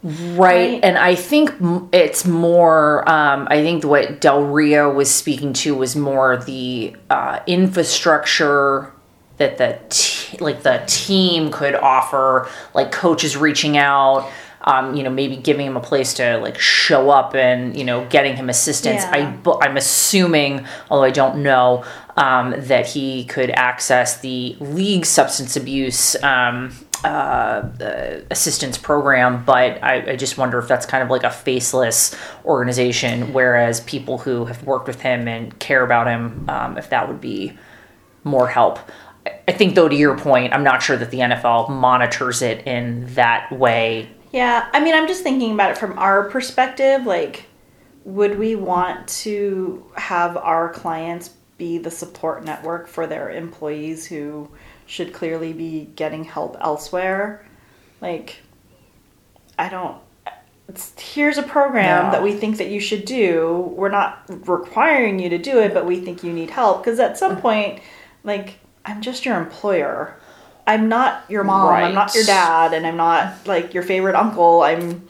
Right. Right. And I think it's more, um, I think what Del Rio was speaking to was more the uh, infrastructure that the, t- like the team could offer, like coaches reaching out, um, you know, maybe giving him a place to like show up and, you know, getting him assistance. Yeah. I, I'm assuming, although I don't know, um, that he could access the league substance abuse um, uh, uh, assistance program, but I, I just wonder if that's kind of like a faceless organization, whereas people who have worked with him and care about him, um, if that would be more help. I think, though, to your point, I'm not sure that the NFL monitors it in that way. Yeah, I mean, I'm just thinking about it from our perspective. Like, would we want to have our clients be the support network for their employees who should clearly be getting help elsewhere? Like, I don't. It's, here's a program that we think that you should do. We're not requiring you to do it, but we think you need help because at some mm. point, like, I'm just your employer. I'm not your mom. I'm not your dad, and I'm not like your favorite uncle. I'm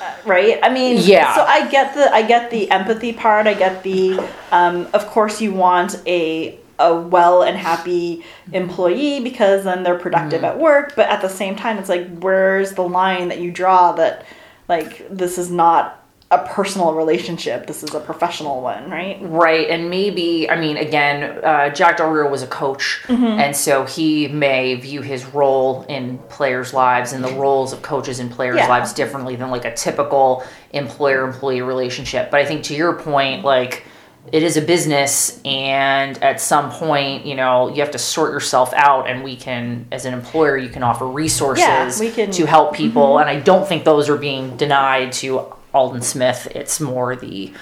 uh, right. I mean, Yeah. So I get the I get the empathy part. I get the um, of course you want a a well and happy employee because then they're productive Mm-hmm. at work. But at the same time, it's like where's the line that you draw that like this is not a personal relationship. This is a professional one, right? Right, and maybe I mean again, uh, Jack Del Rio was a coach, and so he may view his role in players' lives and the roles of coaches in players' Yeah. lives differently than like a typical employer-employee relationship. But I think to your point, like it is a business, and at some point, you know, you have to sort yourself out, and we can, as an employer, you can offer resources we can- to help people, and I don't think those are being denied to Aldon Smith. It's more the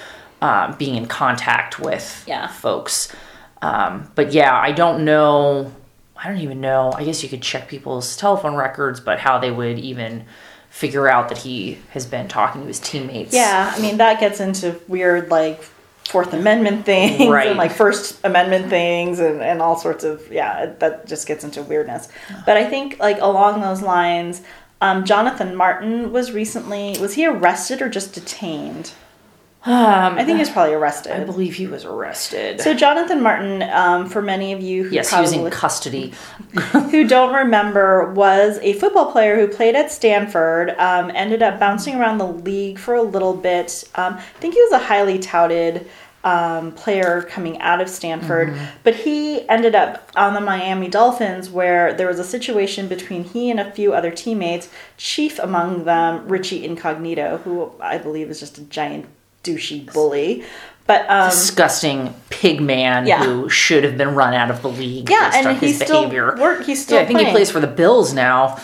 um, being in contact with Yeah. folks. Um, but yeah, I don't know. I don't even know. I guess you could check people's telephone records, but how they would even figure out that he has been talking to his teammates. Yeah, I mean that gets into weird like Fourth Amendment things Right. and like First Amendment things and, and all sorts of yeah, that just gets into weirdness. But I think like along those lines, um, Jonathan Martin was recently was he arrested or just detained? Um, I think he was probably arrested. I believe he was arrested. So Jonathan Martin, um, for many of you who yes, he was in custody. who don't remember, was a football player who played at Stanford. Um, ended up bouncing around the league for a little bit. Um, I think he was a highly touted um, player coming out of Stanford, but he ended up on the Miami Dolphins, where there was a situation between he and a few other teammates. Chief among them, Richie Incognito, who I believe is just a giant douchey bully. But um, Disgusting pig man Yeah. who should have been run out of the league yeah, based on and his he's still behavior. work. He's still yeah, I think he plays for the Bills now.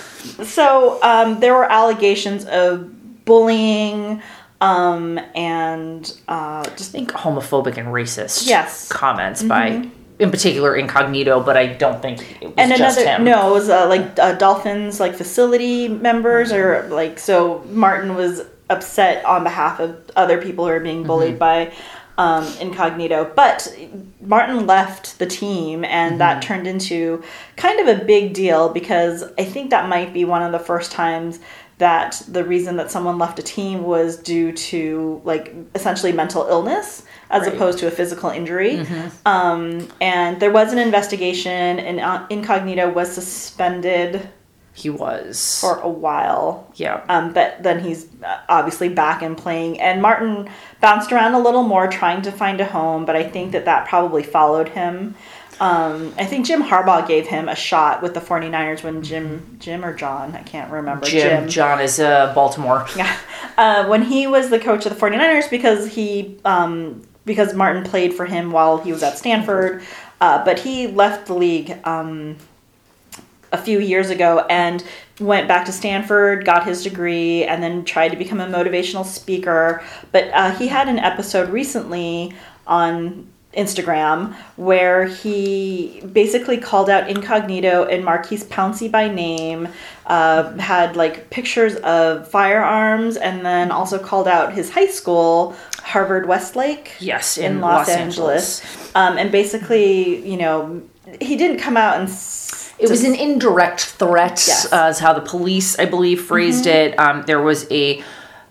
So um, there were allegations of bullying um, and uh, just I think homophobic and racist Yes. Mm-hmm. comments by, in particular, Incognito, but I don't think it was and just another him. no, it was uh, like uh, Dolphins like facility members or like so Martin was upset on behalf of other people who are being bullied by um, Incognito, but Martin left the team, and that turned into kind of a big deal because I think that might be one of the first times that the reason that someone left a team was due to like essentially mental illness as Right. opposed to a physical injury. Um, and there was an investigation, and uh, Incognito was suspended He was. for a while. yeah. Um, but then he's uh, obviously back and playing. And Martin bounced around a little more trying to find a home, but I think that that probably followed him. Um, I think Jim Harbaugh gave him a shot with the 49ers when Jim, Jim or John, I can't remember. Jim, John is uh, Baltimore. Yeah. Uh, when he was the coach of the 49ers because he um, because Martin played for him while he was at Stanford, uh, but he left the league um, a few years ago and went back to Stanford, got his degree, and then tried to become a motivational speaker. But uh, he had an episode recently on Instagram where he basically called out Incognito and Maurkice Pouncey by name, uh, had like pictures of firearms, and then also called out his high school, Harvard Westlake Yes, in, in, Los, Angeles. Um, and basically, you know, he didn't come out and. s- It was an indirect threat, Yes. Mm-hmm. uh, is how the police, I believe, phrased it. Um, there was a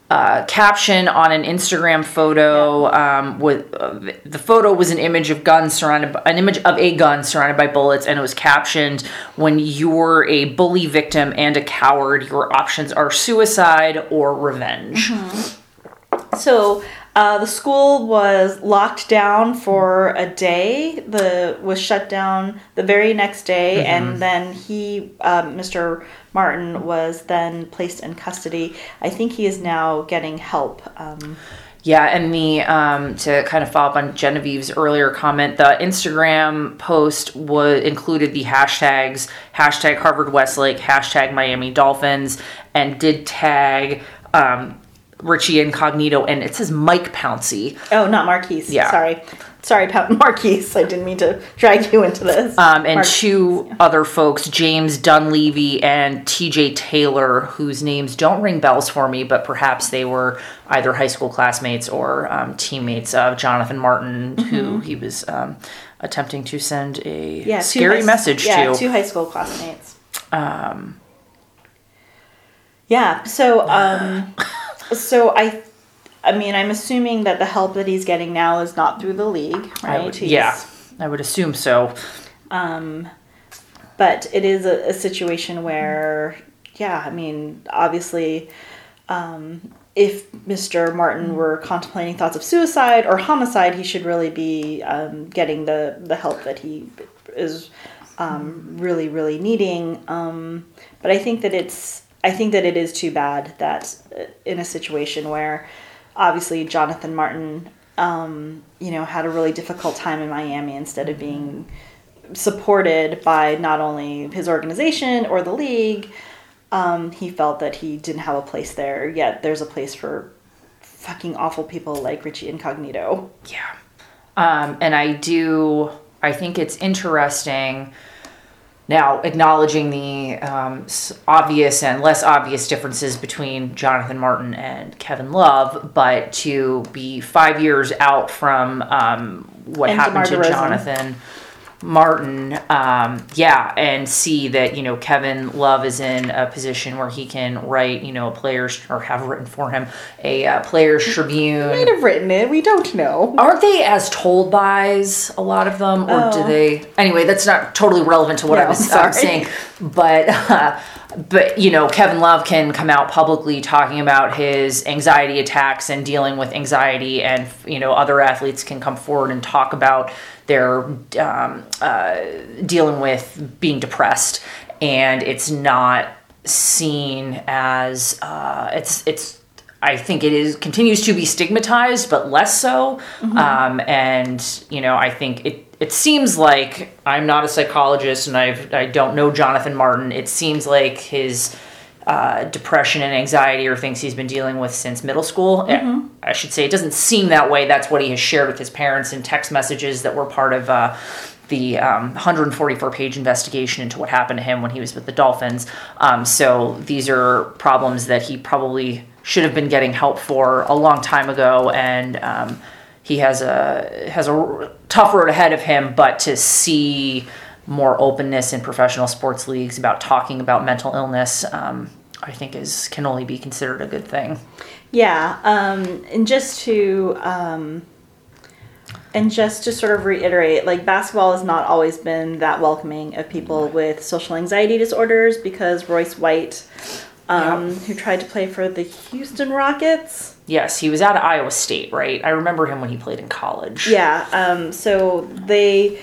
uh, caption on an Instagram photo. Um, with uh, the photo was an image of guns surrounded, by, an image of a gun surrounded by bullets, and it was captioned, "When you're a bully victim and a coward, your options are suicide or revenge." Mm-hmm. So uh, the school was locked down for a day. The was shut down the very next day, and then he, um, Mr. Martin, was then placed in custody. I think he is now getting help. Um, Yeah, and the um, to kind of follow up on Genevieve's earlier comment, the Instagram post was included the hashtags hashtag Harvard Westlake, hashtag Miami Dolphins, and did tag um, Richie Incognito, and it says Mike Pouncey. oh, not Maurkice. Yeah. Sorry. Sorry, Maurkice. I didn't mean to drag you into this. Um, and Mar- two other folks, James Dunleavy and TJ Taylor, whose names don't ring bells for me, but perhaps they were either high school classmates or um, teammates of Jonathan Martin, who he was um, attempting to send a yeah, scary high- message yeah, to. two high school classmates. Um, yeah. So, um, so I, I mean, I'm assuming that the help that he's getting now is not through the league, I right? would- yeah, I would assume so. Um, but it is a, a situation where, yeah, I mean, obviously, um, if Mr. Martin were contemplating thoughts of suicide or homicide, he should really be um, getting the, the help that he is um, really, really needing. Um, but I think that it's, I think that it is too bad that uh, in a situation where obviously Jonathan Martin, um, you know, had a really difficult time in Miami instead of being supported by not only his organization or the league. Um, he felt that he didn't have a place there. Yet there's a place for fucking awful people like Richie Incognito. Yeah. Um, and I do I think it's interesting now acknowledging the um, obvious and less obvious differences between Jonathan Martin and Kevin Love, but to be five years out from um, what And happened DeMar to DeRozan. Jonathan Martin, um, yeah, and see that you know Kevin Love is in a position where he can write you know a players or have written for him a uh, players Tribune. Might have written it. We don't know. Aren't they as told bys a lot of them, or do Oh. they? Anyway, that's not totally relevant to what I was um, saying, but uh, but you know, Kevin Love can come out publicly talking about his anxiety attacks and dealing with anxiety, and you know, other athletes can come forward and talk about their um, uh, dealing with being depressed, and it's not seen as uh, it's it's I think it is continues to be stigmatized, but less so. Um, and you know, I think it it seems like I'm not a psychologist, and I've I don't know Jonathan Martin. It seems like his uh, depression and anxiety are things he's been dealing with since middle school. Eh, I should say it doesn't seem that way. That's what he has shared with his parents in text messages that were part of. Uh, the um, 144 page investigation into what happened to him when he was with the Dolphins. Um, so these are problems that he probably should have been getting help for a long time ago, and um, he has a has a tough road ahead of him. But to see more openness in professional sports leagues about talking about mental illness, um, I think is can only be considered a good thing. Yeah, um, and just to um, and just to sort of reiterate, like basketball has not always been that welcoming of people with social anxiety disorders because Royce White, um, who tried to play for the Houston Rockets, Yes, he was out of Iowa State, right? I remember him when he played in college. yeah, um, so they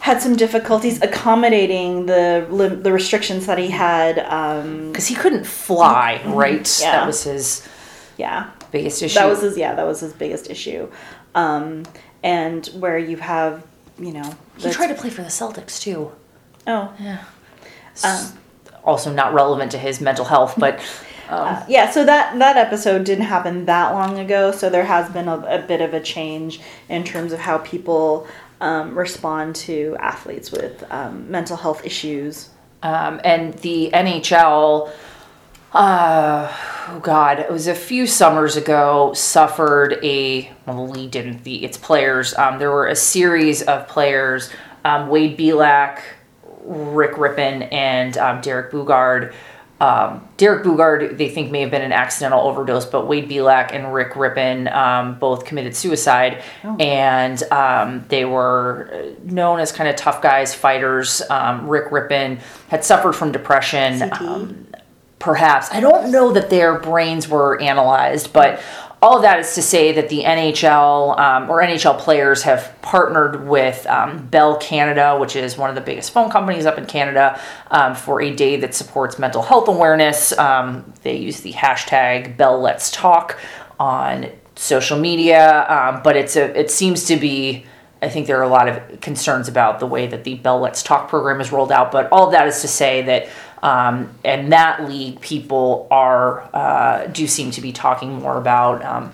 had some difficulties accommodating the the restrictions that he had. Um, because he couldn't fly, right? Yeah. That was his yeah, biggest issue. that was his yeah that was his biggest issue, um, and where you have you know he tried to play for the Celtics too. oh Yeah. Um, also not relevant to his mental health, but um, yeah so that that episode didn't happen that long ago so there has been a, a bit of a change in terms of how people um, respond to athletes with um, mental health issues um, and the NHL. Uh, oh God, it was a few summers ago. Suffered a well, the league didn't. The its players. Um, there were a series of players. Um, Wade Belak, Rick Rypien, and um, Derek Boogaard. Um, Derek Boogaard, they think may have been an accidental overdose, but Wade Belak and Rick Rypien um, both committed suicide, and um, they were known as kind of tough guys, fighters. Um, Rick Rypien had suffered from depression. Um, perhaps I don't know that their brains were analyzed, but all of that is to say that the NHL um, or NHL players have partnered with um, Bell Canada, which is one of the biggest phone companies up in Canada, um, for a day that supports mental health awareness. Um, they use the hashtag Bell Let's Talk on social media, um, but it's a it seems to be. I think there are a lot of concerns about the way that the Bell Let's Talk program is rolled out, but all of that is to say that um, and that league people are uh, do seem to be talking more about um,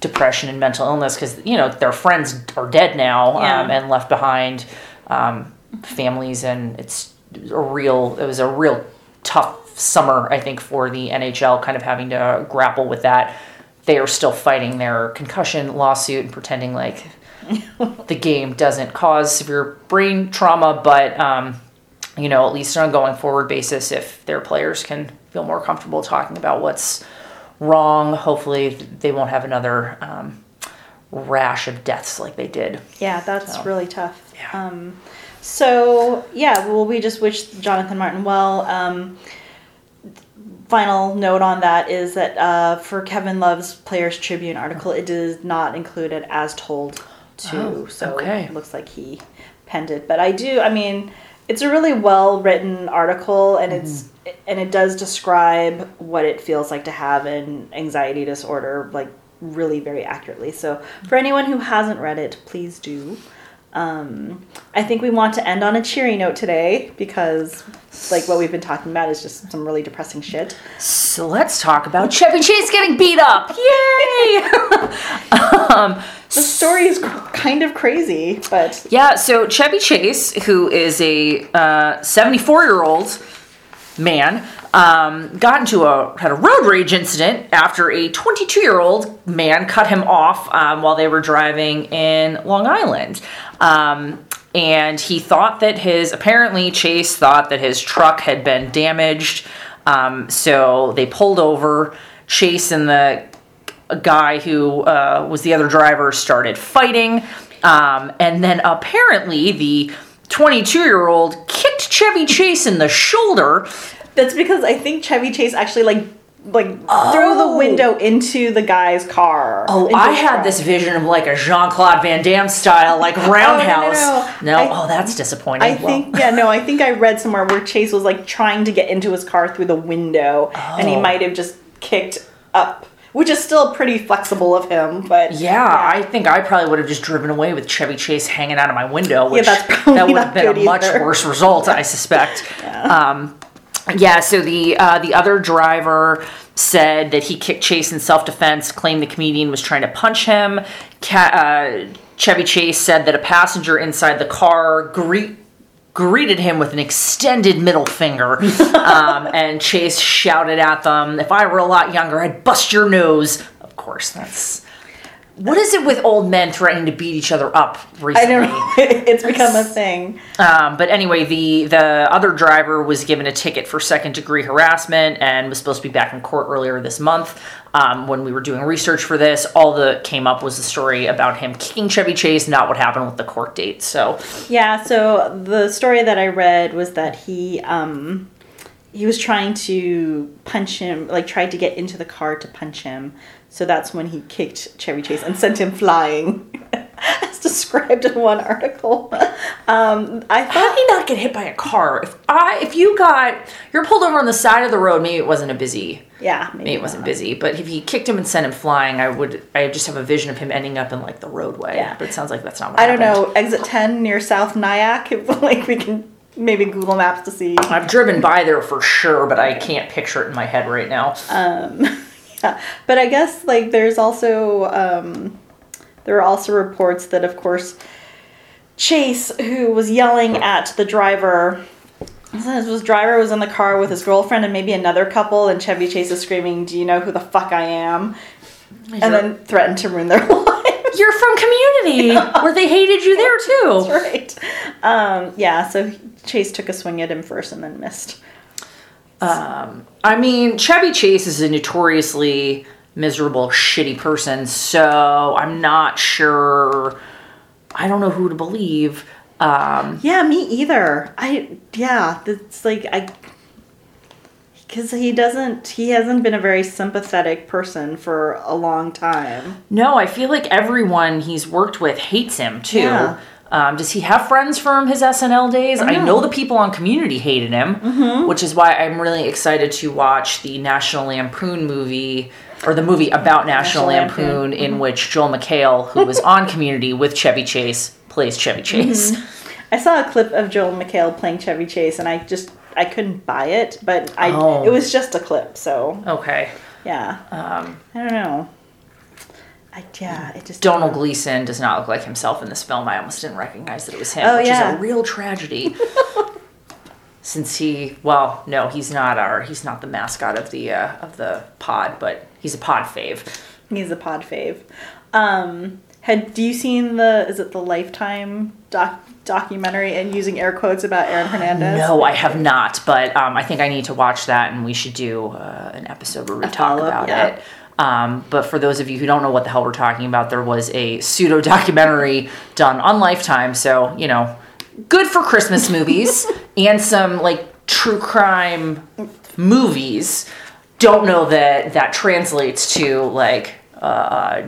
depression and mental illness because you know their friends are dead now Yeah. um, and left behind um, families, and it's a real it was a real tough summer I think for the NHL, kind of having to grapple with that. They are still fighting their concussion lawsuit and pretending like the game doesn't cause severe brain trauma, but um, you know, at least on a going forward basis, if their players can feel more comfortable talking about what's wrong, hopefully they won't have another um, rash of deaths like they did. yeah that's So, really tough yeah. um, so yeah well we just wish jonathan martin well um, final note on that is that uh, for Kevin Love's Players Tribune article, it does not include it as told to. Oh, so okay. it looks like he penned it. But I do. I mean, it's a really well written article, and mm-hmm. it's and it does describe what it feels like to have an anxiety disorder, like really very accurately. So for anyone who hasn't read it, please do. Um, I think we want to end on a cheery note today because, like, what we've been talking about is just some really depressing shit. So let's talk about Chevy Chase getting beat up. Yay! um, The story is kind of crazy, but yeah, so Chevy Chase, who is a 74 year old man, um, got into a had a road rage incident after a 22 year old man cut him off um, while they were driving in Long Island. Um, and he thought that his apparently Chase thought that his truck had been damaged. Um, so they pulled over. Chase and the guy who uh, was the other driver started fighting. Um, and then apparently the 22 year old kicked Chevy Chase in the shoulder. That's because I think Chevy Chase actually like like threw Oh. the window into the guy's car. Oh, I had this vision of like a Jean Claude Van Damme style, like roundhouse. no, no, I- oh, that's disappointing. I Well, think yeah no I think I read somewhere where Chase was like trying to get into his car through the window and he Oh. might have just kicked up, which is still pretty flexible of him, but Yeah, I think I probably would have just driven away with Chevy Chase hanging out of my window, which that's probably that would have been a good much either. worse result, I suspect. Um, yeah, so the uh, the other driver said that he kicked Chase in self defense, claimed the comedian was trying to punch him. Ca- uh, Chevy Chase said that a passenger inside the car greet greeted him with an extended middle finger. um, and Chase shouted at them, If I were a lot younger, I'd bust your nose. Of course, that's. What is it with old men threatening to beat each other up I recently? don't know it's become a thing. Um, but anyway, the the other driver was given a ticket for second degree harassment and was supposed to be back in court earlier this month. Um, when we were doing research for this, all that came up was the story about him kicking Chevy Chase, not what happened with the court date. So Yeah, so the story that I read was that he um he was trying to punch him, like tried to get into the car to punch him. So that's when he kicked Chevy Chase and sent him flying. As described in one article. Um, I how thought did he not get hit by a car? If I if you got you're pulled over on the side of the road, maybe it wasn't a busy yeah, maybe, maybe it wasn't busy, but if he kicked him and sent him flying, I would I just have a vision of him ending up in like the roadway. Yeah. But it sounds like that's not what I don't know, exit 10 near South Nyack, if, like we can maybe Google Maps to see. I've driven by there for sure, but I can't picture it in my head right now. Yeah, but I guess like there's also um, there are also reports that of course Chase, who was yelling at the driver, this driver was in the car with his girlfriend and maybe another couple, and Chevy Chase is screaming, "Do you know who the fuck I am?" And then threatened to ruin their lives. You're from Community, where they hated you there too. right. Um, yeah. So Chase took a swing at him first and then missed. I mean, Chevy Chase is a notoriously miserable, shitty person, so I'm not sure. I don't know who to believe. Um, Yeah, me either. I yeah, it's like I because he doesn't he hasn't been a very sympathetic person for a long time. no, I feel like everyone he's worked with hates him too. Yeah. Um, does he have friends from his SNL days? I know know. the people on Community hated him, which is why I'm really excited to watch the National Lampoon movie or the movie about National, National Lampoon, Lampoon. in which Joel McHale, who was on Community with Chevy Chase, plays Chevy Chase. I saw a clip of Joel McHale playing Chevy Chase, and I just I couldn't buy it, but I Oh. it was just a clip, so Okay. yeah. Um, I don't know. I yeah, it just Domhnall Gleeson does not look like himself in this film. I almost didn't recognize that it was him, Oh, which yeah. is a real tragedy. Since he, well, no, he's not our, he's not the mascot of the uh, of the pod, but he's a pod fave. He's a pod fave. Um, had do you seen the is it the Lifetime doc documentary and using air quotes about Aaron Hernandez? No, I have not, but um, I think I need to watch that, and we should do uh, an episode where we talk about yeah. it. Um, but for those of you who don't know what the hell we're talking about, there was a pseudo documentary done on Lifetime, so you know, good for Christmas movies and some like true crime movies. Don't know that that translates to like uh,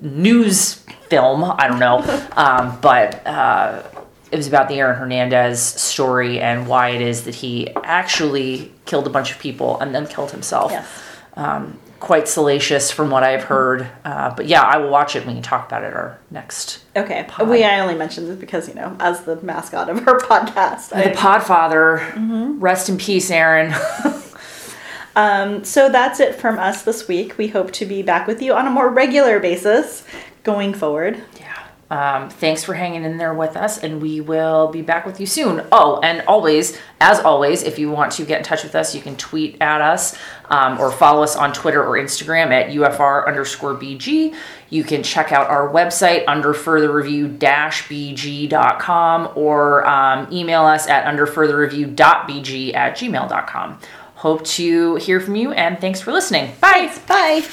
news film. I don't know, um, but. Uh, it was about the Aaron Hernandez story and why it is that he actually killed a bunch of people and then killed himself. Yes. Um, quite salacious from what I've heard. Uh, but yeah, I will watch it. when you talk about it our next. Okay. We I only mentioned this because you know, as the mascot of our podcast, The I- Podfather, rest in peace, Aaron. Um, so that's it from us this week. We hope to be back with you on a more regular basis going forward. Um, thanks for hanging in there with us, and we will be back with you soon. Oh, and always, as always, if you want to get in touch with us, you can tweet at us um, or follow us on Twitter or Instagram at UFR underscore BG. You can check out our website under further review bg.com or um, email us at under further review.bg at gmail.com. Hope to hear from you, and thanks for listening. Bye. Bye.